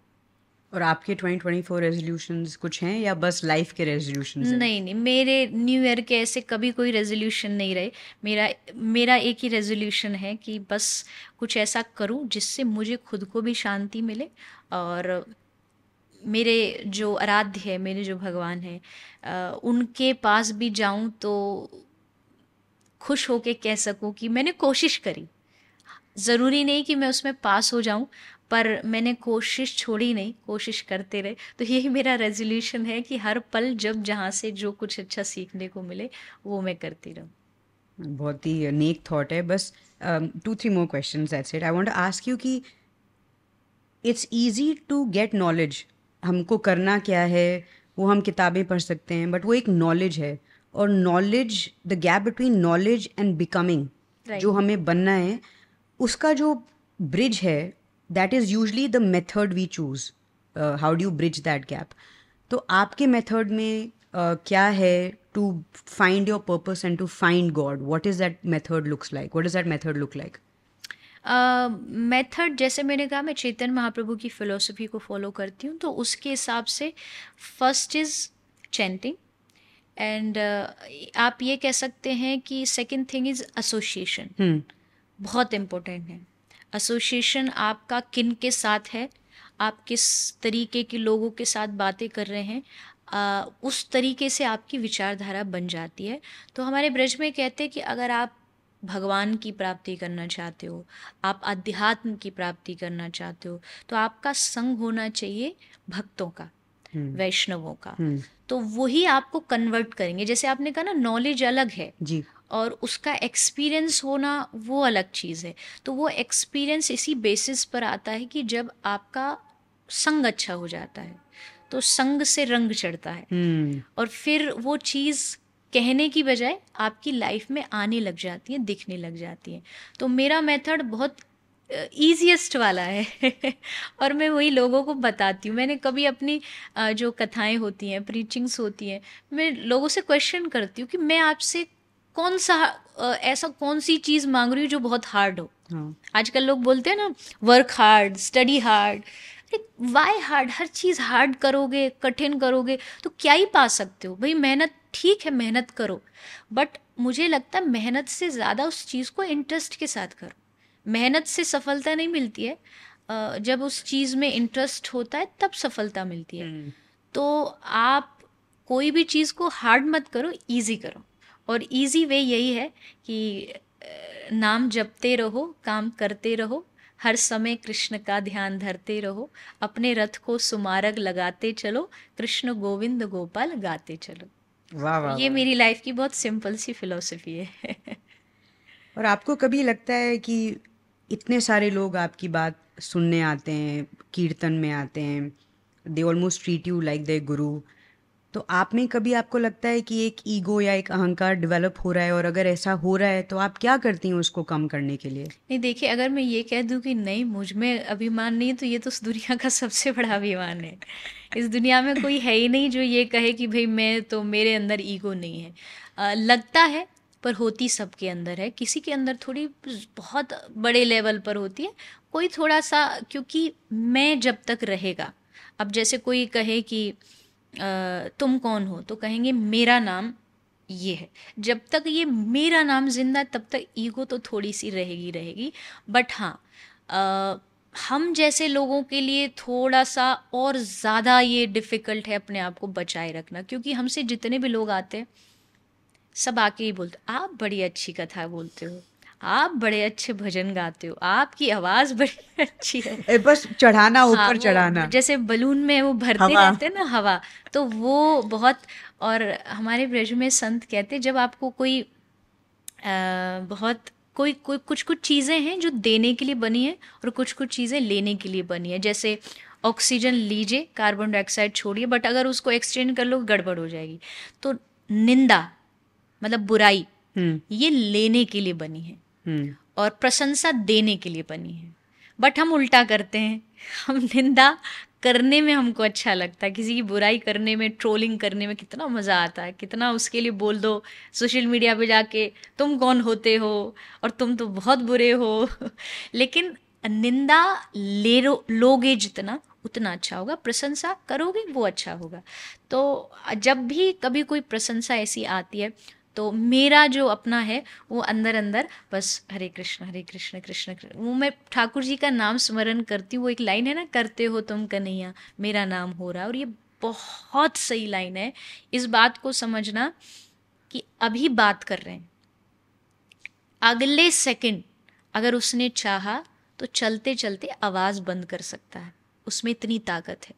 और आपके 2024 रेजोल्यूशंस कुछ हैं या बस लाइफ के रेजोल्यूशंस नहीं नहीं, मेरे न्यू ईयर के ऐसे कभी कोई रेजोल्यूशन नहीं रहे। मेरा मेरा एक ही रेजोल्यूशन है कि बस कुछ ऐसा करूँ जिससे मुझे खुद को भी शांति मिले और मेरे जो आराध्य है, मेरे जो भगवान हैं उनके पास भी जाऊँ तो खुश होके कह सकूँ कि मैंने कोशिश करी। ज़रूरी नहीं कि मैं उसमें पास हो जाऊँ। पर मैंने कोशिश छोड़ी नहीं कोशिश करते रहे। तो यही मेरा रेजोल्यूशन है कि हर पल जब जहाँ से जो कुछ अच्छा सीखने को मिले वो मैं करती रहूँ। बहुत ही नेक थॉट है। बस two three more question that's it I want to ask you कि it's easy to get knowledge हमको करना क्या है? वो हम किताबें पढ़ सकते हैं बट वो एक नॉलेज है। और knowledge the gap between knowledge and becoming जो हमें बनना है उसका जो ब्रिज है that is usually the method we choose how do bridge that gap तो आपके मेथड में uh, क्या है to find your purpose and to find God what is that method looks like what is that method look like method जैसे मैंने कहा मैं चेतन महाप्रभु की फ़िलोसफी को फॉलो करती हूँ तो उसके हिसाब से फ़र्स्ट इज़ चैंटिंग एंड आप ये कह सकते हैं कि सेकेंड थिंग इज़ एसोसिएशन बहुत इम्पोर्टेंट है। एसोसिएशन आपका किन के साथ है? आप किस तरीके के लोगों के साथ बातें कर रहे हैं? आ, उस तरीके से आपकी विचारधारा बन जाती है। तो हमारे ब्रज में कहते हैं कि अगर आप भगवान की प्राप्ति करना चाहते हो आप अध्यात्म की प्राप्ति करना चाहते हो तो आपका संग होना चाहिए भक्तों का हम्म। वैष्णवों का। हम्म। तो वही आपको कन्वर्ट करेंगे। जैसे आपने कहा ना नॉलेज अलग है। जी। और उसका एक्सपीरियंस होना वो अलग चीज़ है। तो वो एक्सपीरियंस इसी बेसिस पर आता है कि जब आपका संग अच्छा हो जाता है तो संग से रंग चढ़ता है। hmm. और फिर वो चीज़ कहने की बजाय आपकी लाइफ में आने लग जाती है दिखने लग जाती है। तो मेरा मेथड बहुत ईजीएस्ट वाला है। और मैं वही लोगों को बताती हूँ। मैंने कभी अपनी जो कथाएँ होती हैं प्रीचिंग्स होती हैं मैं लोगों से क्वेश्चन करती हूँ कि मैं आपसे कौन सा ऐसा कौन सी चीज़ मांग रही हूँ जो बहुत हार्ड हो? हाँ. आजकल लोग बोलते हैं ना work hard study hard why hard हर चीज़ हार्ड करोगे कठिन करोगे तो क्या ही पा सकते हो? भाई मेहनत ठीक है मेहनत करो। बट मुझे लगता है मेहनत से ज़्यादा उस चीज़ को इंटरेस्ट के साथ करो। मेहनत से सफलता नहीं मिलती है। जब उस चीज़ में इंटरेस्ट होता है तब सफलता मिलती है। हम्म। तो आप कोई भी चीज़ को हार्ड मत करो इजी करो। और इजी वे यही है कि नाम जपते रहो काम करते रहो हर समय कृष्ण का ध्यान धरते रहो अपने रथ को सुमारग लगाते चलो कृष्ण गोविंद गोपाल गाते चलो। वाह वाह ये मेरी लाइफ की बहुत सिंपल सी फिलोसफी है। और आपको कभी लगता है कि इतने सारे लोग आपकी बात सुनने आते हैं कीर्तन में आते हैं they almost treat you like the guru तो आप में कभी आपको लगता है कि एक ईगो या एक अहंकार डेवलप हो रहा है और अगर ऐसा हो रहा है तो आप क्या करती हैं उसको कम करने के लिए? नहीं देखिए अगर मैं ये कह दूँ कि नहीं मुझमें अभिमान नहीं तो ये तो दुनिया का सबसे बड़ा अभिमान है। इस दुनिया में कोई है ही नहीं जो ये कहे कि भाई मैं तो मेरे अंदर ईगो नहीं है। आ, लगता है पर होती सबके अंदर है। किसी के अंदर थोड़ी बहुत बड़े लेवल पर होती है। कोई थोड़ा सा क्योंकि मैं जब तक रहेगा अब जैसे कोई कहे कि तुम कौन हो? तो कहेंगे, मेरा नाम ये है। जब तक ये मेरा नाम ज़िंदा तब तक ईगो तो थोड़ी सी रहेगी रहेगी। बट हाँ हम जैसे लोगों के लिए थोड़ा सा और ज़्यादा ये डिफ़िकल्ट है अपने आप को बचाए रखना, क्योंकि हमसे जितने भी लोग आते हैं, सब आके ही बोलते, आप बड़ी अच्छी कथा बोलते हो। आप बड़े अच्छे भजन गाते हो आपकी आवाज़ बड़ी अच्छी है ए, बस चढ़ाना ऊपर हाँ, चढ़ाना जैसे बलून में वो भरते रहते हैं ना हवा तो वो बहुत और हमारे ब्रज में संत कहते जब आपको कोई आ, बहुत कोई कोई कुछ कुछ चीज़ें हैं जो देने के लिए बनी है और कुछ कुछ चीज़ें लेने के लिए बनी है जैसे ऑक्सीजन लीजिए कार्बन डाइऑक्साइड छोड़िए बट अगर उसको एक्सचेंज कर लो गड़बड़ हो जाएगी तो निंदा मतलब बुराई हम्म। ये लेने के लिए बनी है। और प्रशंसा देने के लिए बनी है। बट हम उल्टा करते हैं। हम निंदा करने में हमको अच्छा लगता है। किसी की बुराई करने में ट्रोलिंग करने में कितना मज़ा आता है। कितना उसके लिए बोल दो सोशल मीडिया पे जाके, तुम कौन होते हो? और तुम तो बहुत बुरे हो। लेकिन निंदा ले लोगे जितना, उतना अच्छा होगा। प्रशंसा करोगे, वो अच्छा होगा। तो जब भी कभी कोई प्रशंसा ऐसी आती है तो मेरा जो अपना है, वो अंदर अंदर बस हरे कृष्ण हरे कृष्ण कृष्ण वो मैं ठाकुर जी का नाम स्मरण करती हूँ, वो एक लाइन है ना, करते हो तुम कन्हैया, मेरा नाम हो रहा और ये बहुत सही लाइन है। इस बात को समझना कि अभी बात कर रहे हैं। अगले सेकंड अगर उसने चाहा तो चलते चलते आवाज़ बंद कर सकता है। उसमें इतनी ताकत है।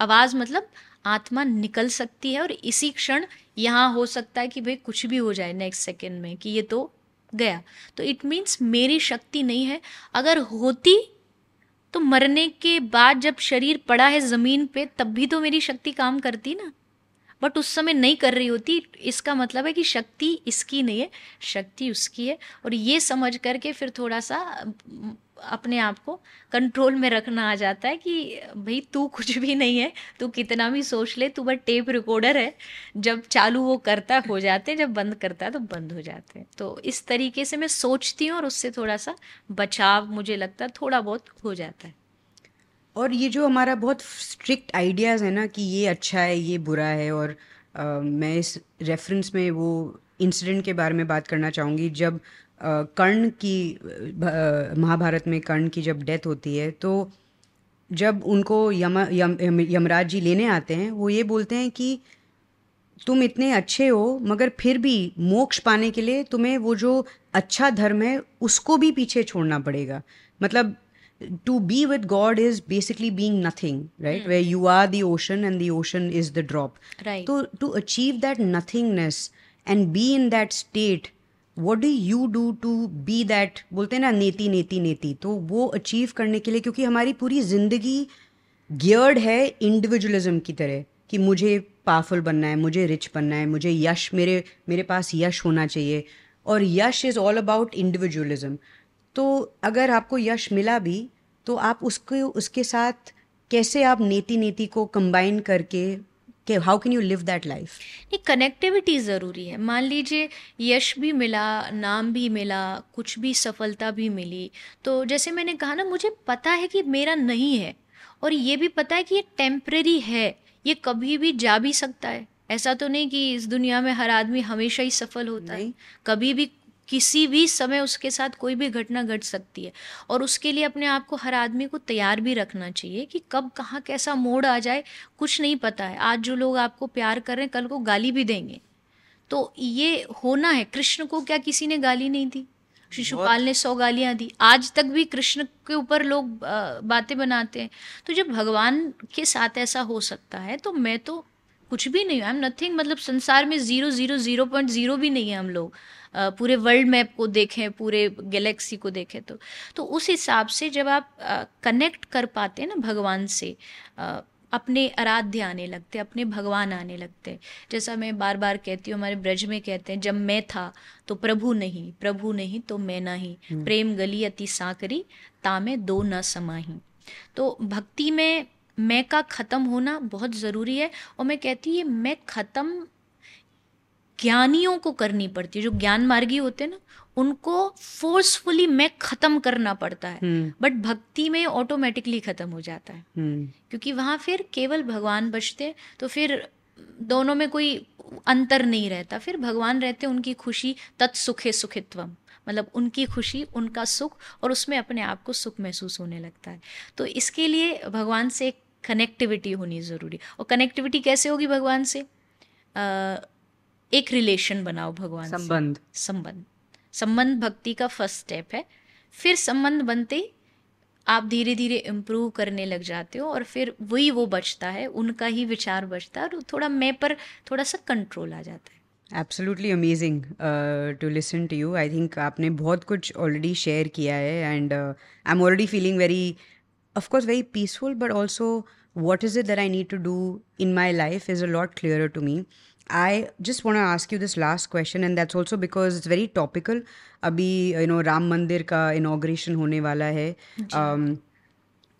आवाज़ मतलब आत्मा निकल सकती है और इसी क्षण यहाँ हो सकता है कि भाई कुछ भी हो जाए नेक्स्ट सेकेंड में, कि ये तो गया। तो इट मीन्स मेरी शक्ति नहीं है। अगर होती तो मरने के बाद जब शरीर पड़ा है ज़मीन पे, तब भी तो मेरी शक्ति काम करती ना। बट उस समय नहीं कर रही होती। इसका मतलब है कि शक्ति इसकी नहीं है, शक्ति उसकी है। और ये समझ करके फिर थोड़ा सा अपने आप को कंट्रोल में रखना आ जाता है कि भाई तू कुछ भी नहीं है तू कितना भी सोच ले तू बस टेप रिकॉर्डर है। जब चालू वो करता हो जाते जब बंद करता है तो बंद हो जाते हैं। तो इस तरीके से मैं सोचती हूँ और उससे थोड़ा सा बचाव मुझे लगता है थोड़ा बहुत हो जाता है। और ये जो हमारा बहुत स्ट्रिक्ट आइडियाज़ है ना कि ये अच्छा है ये बुरा है और आ, मैं इस रेफरेंस में वो इंसिडेंट के बारे में बात करना चाहूँगी जब कर्ण की महाभारत में कर्ण की जब डेथ होती है तो जब उनको यम यम यम यमराज जी लेने आते हैं वो ये बोलते हैं कि तुम इतने अच्छे हो मगर फिर भी मोक्ष पाने के लिए तुम्हें वो जो अच्छा धर्म है उसको भी पीछे छोड़ना पड़ेगा। मतलब to be with God is basically being nothing right way you are the ocean and the ocean is the drop तो to achieve that nothingness and be in that state what do you do to be that बोलते हैं ना, नेति नेति नेति। तो वो achieve करने के लिए, क्योंकि हमारी पूरी ज़िंदगी गियर्ड है इंडिविजुअलिज्म की तरह, कि मुझे पावरफुल बनना है, मुझे रिच बनना है, मुझे यश, मेरे मेरे पास यश होना चाहिए। और यश इज़ ऑल अबाउट इंडिविजुअलिज्म तो अगर आपको यश मिला भी तो आप उसके उसके साथ कैसे आप नेति नेति को कंबाइन करके कि how can you live that life नहीं कनेक्टिविटी ज़रूरी है। मान लीजिए यश भी मिला नाम भी मिला कुछ भी सफलता भी मिली तो जैसे मैंने कहा ना मुझे पता है कि मेरा नहीं है और ये भी पता है कि ये टेम्प्रेरी है ये कभी भी जा भी सकता है। ऐसा तो नहीं कि इस दुनिया में हर आदमी हमेशा ही सफल होता है। कभी भी किसी भी समय उसके साथ कोई भी घटना घट सकती है। और उसके लिए अपने आप को हर आदमी को तैयार भी रखना चाहिए कि कब कहाँ कैसा मोड़ आ जाए कुछ नहीं पता है। आज जो लोग आपको प्यार कर रहे हैं कल को गाली भी देंगे। तो ये होना है। कृष्ण को क्या किसी ने गाली नहीं दी? शिशुपाल ने सौ गालियाँ दी। आज तक भी कृष्ण के ऊपर लोग बातें बनाते हैं। तो जब भगवान के साथ ऐसा हो सकता है तो मैं तो कुछ भी नहीं आई एम नथिंग मतलब संसार में zero zero zero point zero भी नहीं है हम लोग। पूरे वर्ल्ड मैप को देखें पूरे गैलेक्सी को देखें तो। तो उस हिसाब से जब आप कनेक्ट कर पाते हैं ना भगवान से अपने आराध्य आने लगते अपने भगवान आने लगते जैसा मैं बार बार कहती हूँ हमारे ब्रज में कहते हैं जब मैं था तो प्रभु नहीं प्रभु नहीं तो मैं नहीं हम्म। प्रेम गली अति साकरी ता में दो न समाही। तो भक्ति में मैं का ख़त्म होना बहुत ज़रूरी है और मैं कहती हूँ मैं ख़त्म ज्ञानियों को करनी पड़ती है। जो ज्ञान मार्गी होते हैं ना उनको फोर्सफुली मैं खत्म करना पड़ता है। But hmm. भक्ति में ऑटोमेटिकली खत्म हो जाता है। हम्म। क्योंकि वहाँ फिर केवल भगवान बचते तो फिर दोनों में कोई अंतर नहीं रहता। फिर भगवान रहते उनकी खुशी तत्सुखे सुखित्वम। मतलब उनकी खुशी उनका सुख और उसमें अपने आप को सुख महसूस होने लगता है। तो इसके लिए भगवान से कनेक्टिविटी होनी ज़रूरी। और कनेक्टिविटी कैसे होगी भगवान से? आ, एक रिलेशन बनाओ भगवान संबंध। संबंध। संबंध भक्ति का फ़र्स्ट स्टेप है। फिर संबंध बनते आप धीरे धीरे इम्प्रूव करने लग जाते हो और फिर वही वो बचता है उनका ही विचार बचता है और थोड़ा मैं पर थोड़ा सा कंट्रोल आ जाता है। Absolutely amazing to listen to you I think आपने बहुत कुछ ऑलरेडी शेयर किया है and I am already feeling very of course very peaceful but also what is it that I need to do in my life is a lot clearer to me. I just want to ask you this last question, and that's also because it's very topical. अभी you know Ram Mandir का inauguration होने वाला है। um,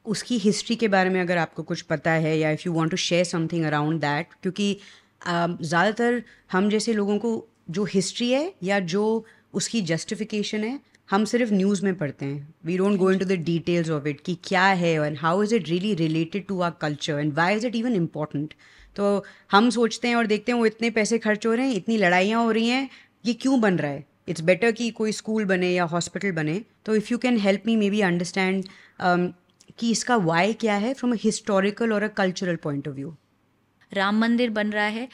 उसकी history के बारे में अगर आपको कुछ पता है या if you want to share something around that क्योंकि um, ज़्यादातर हम जैसे लोगों को जो हिस्ट्री है या जो उसकी जस्टिफिकेशन है हम सिर्फ़ न्यूज़ में पढ़ते हैं। We don't go in to the details of it कि क्या है and how is it really related to our culture and why is it even important तो हम सोचते हैं और देखते हैं वो इतने पैसे खर्च हो रहे हैं इतनी लड़ाइयाँ हो रही हैं ये क्यों बन रहा है? इट्स बेटर कि कोई स्कूल बने या हॉस्पिटल बने। तो if you can help me may be understand कि इसका वाई क्या है फ्रॉम अ हिस्टोरिकल और a cultural point of view Ram Mandir बन रहा है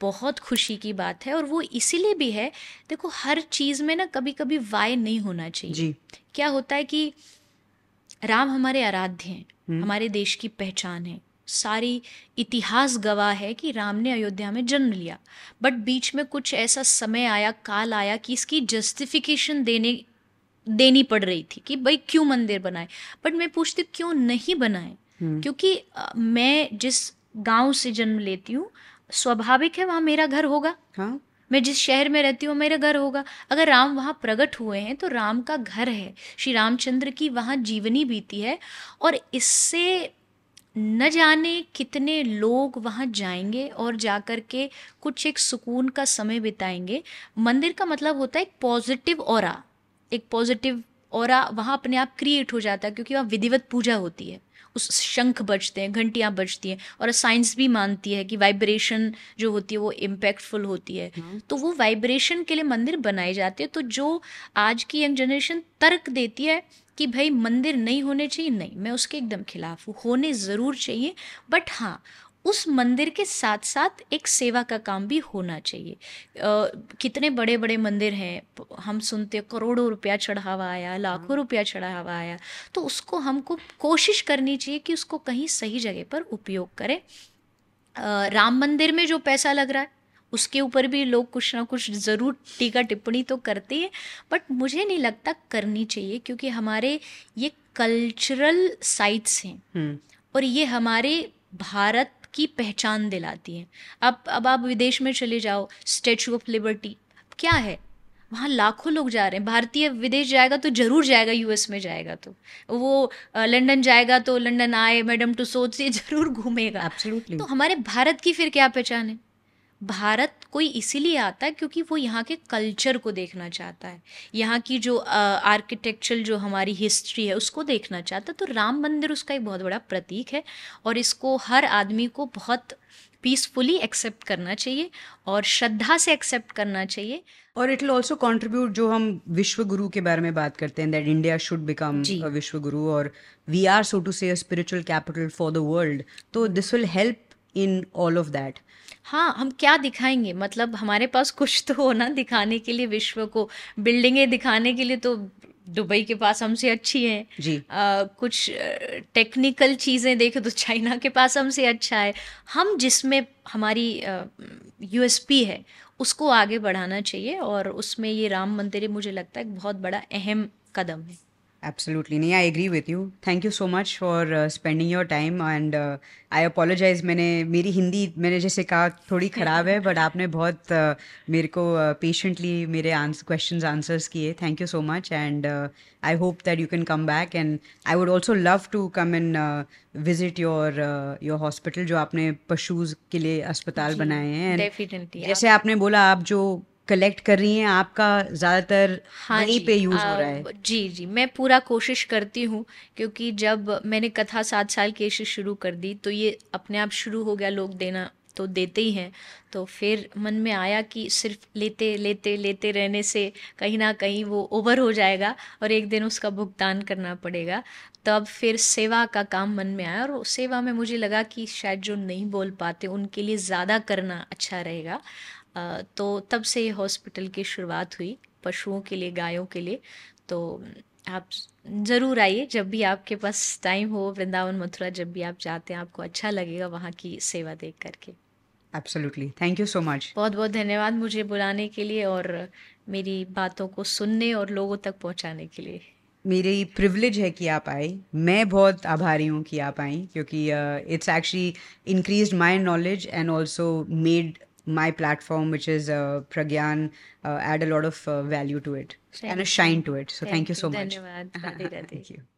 बहुत खुशी की बात है और वो इसीलिए भी है देखो हर चीज़ में ना कभी कभी वाय नहीं होना चाहिए। जी। क्या होता है कि राम हमारे आराध्य हैं हम्म। हमारे देश की पहचान है। सारी इतिहास गवाह है कि राम ने अयोध्या में जन्म लिया। बट बीच में कुछ ऐसा समय आया काल आया कि इसकी जस्टिफिकेशन देने देनी पड़ रही थी कि भाई क्यों मंदिर बनाए? बट मैं पूछती क्यों नहीं बनाए? हम्म। क्योंकि मैं जिस गाँव से जन्म लेती हूँ स्वाभाविक है वहाँ मेरा घर होगा। हाँ। मैं जिस शहर में रहती हूँ मेरा घर होगा। अगर राम वहाँ प्रकट हुए हैं तो राम का घर है। श्री रामचंद्र की वहाँ जीवनी बीती है। और इससे न जाने कितने लोग वहाँ जाएँगे और जा कर के कुछ एक सुकून का समय बिताएँगे। मंदिर का मतलब होता है एक पॉजिटिव और एक पॉजिटिव और वहाँ अपने आप क्रिएट हो जाता है क्योंकि वहाँ विधिवत पूजा होती है। उस शंख बजते हैं घंटियाँ बजती हैं और साइंस भी मानती है कि वाइब्रेशन जो होती है वो इम्पैक्टफुल होती है। हाँ। तो वो वाइब्रेशन के लिए मंदिर बनाए जाते हैं। तो जो आज की यंग जनरेशन तर्क देती है कि भाई मंदिर नहीं होने चाहिए? नहीं मैं उसके एकदम खिलाफ हूँ। होने ज़रूर चाहिए बट हाँ उस मंदिर के साथ साथ एक सेवा का काम भी होना चाहिए। आ, कितने बड़े बड़े मंदिर हैं हम सुनते करोड़ों रुपया चढ़ावा आया लाखों रुपया चढ़ावा आया तो उसको हमको कोशिश करनी चाहिए कि उसको कहीं सही जगह पर उपयोग करें। राम मंदिर में जो पैसा लग रहा है उसके ऊपर भी लोग कुछ ना कुछ ज़रूर टीका टिप्पणी तो करते हैं बट मुझे नहीं लगता करनी चाहिए क्योंकि हमारे ये कल्चरल साइट्स हैं हम्म। और ये हमारे भारत की पहचान दिलाती हैं। अब अब आप विदेश में चले जाओ स्टेचू ऑफ़ लिबर्टी क्या है? वहाँ लाखों लोग जा रहे हैं। भारतीय विदेश जाएगा तो ज़रूर जाएगा यूएस में जाएगा तो। वो लंदन जाएगा तो लंदन आए मैडम टू सोच से ज़रूर घूमेगा। Absolutely. तो हमारे भारत की फिर क्या पहचान है? भारत कोई इसीलिए आता है क्योंकि वो यहाँ के कल्चर को देखना चाहता है। यहाँ की जो आर्किटेक्चरल जो हमारी हिस्ट्री है उसको देखना चाहता है। तो राम मंदिर उसका एक बहुत बड़ा प्रतीक है और इसको हर आदमी को बहुत पीसफुली एक्सेप्ट करना चाहिए और श्रद्धा से एक्सेप्ट करना चाहिए। और इट विल ऑल्सो कॉन्ट्रीब्यूट जो हम विश्व गुरु के बारे में बात करते हैं दैट इंडिया शुड बिकम। विश्व गुरु और we are so to say spiritual capital for the world so this will help in all of that हाँ हम क्या दिखाएँगे? मतलब हमारे पास कुछ तो हो ना दिखाने के लिए विश्व को बिल्डिंगें दिखाने के लिए तो दुबई के पास हमसे अच्छी है। जी। आ, कुछ टेक्निकल चीज़ें देखें तो चाइना के पास हमसे अच्छा है। हम जिसमें हमारी यूएसपी है उसको आगे बढ़ाना चाहिए और उसमें ये राम मंदिर मुझे लगता है एक बहुत बड़ा अहम कदम है। एब्सोल्युटली नहीं I agree with you thank you so much for spending your time and I apologise मैंने मेरी हिंदी मैंने जैसे कहा थोड़ी ख़राब है बट आपने बहुत uh, मेरे को पेशेंटली uh, मेरे आंसर क्वेश्चंस आंसर्स किए. Thank you so much and I hope that you can come back and I would also love to come and visit your your hospital जो आपने पशुज़ के लिए अस्पताल बनाए हैं. जैसे आपने बोला आप जो कलेक्ट कर रही हैं आपका ज़्यादातर हाँ वहीं पे यूज़ हो रहा है। जी जी मैं पूरा कोशिश करती हूँ क्योंकि जब मैंने कथा सात साल की एज शुरू कर दी तो ये अपने आप शुरू हो गया लोग देना तो देते ही हैं। तो फिर मन में आया कि सिर्फ़ लेते लेते लेते रहने से कहीं ना कहीं वो ओवर हो जाएगा और एक दिन उसका भुगतान करना पड़ेगा। तब फिर सेवा का काम मन में आया और सेवा में मुझे लगा कि शायद जो नहीं बोल पाते उनके लिए ज़्यादा करना अच्छा रहेगा। तो तब से ये हॉस्पिटल की शुरुआत हुई पशुओं के लिए गायों के लिए। तो आप ज़रूर आइए जब भी आपके पास टाइम हो वृंदावन मथुरा जब भी आप जाते हैं आपको अच्छा लगेगा वहाँ की सेवा देख करके। Absolutely thank you so much बहुत बहुत धन्यवाद मुझे बुलाने के लिए और मेरी बातों को सुनने और लोगों तक पहुँचाने के लिए। मेरी प्रिविलेज है कि आप आए। मैं बहुत आभारी हूँ कि आप आई क्योंकि it's actually increase my knowledge and also made my platform, which is uh, Pragyan, uh, add a lot of uh, value to it and a shine to it. So thank, thank you so much. Dhanyavad, Thank you.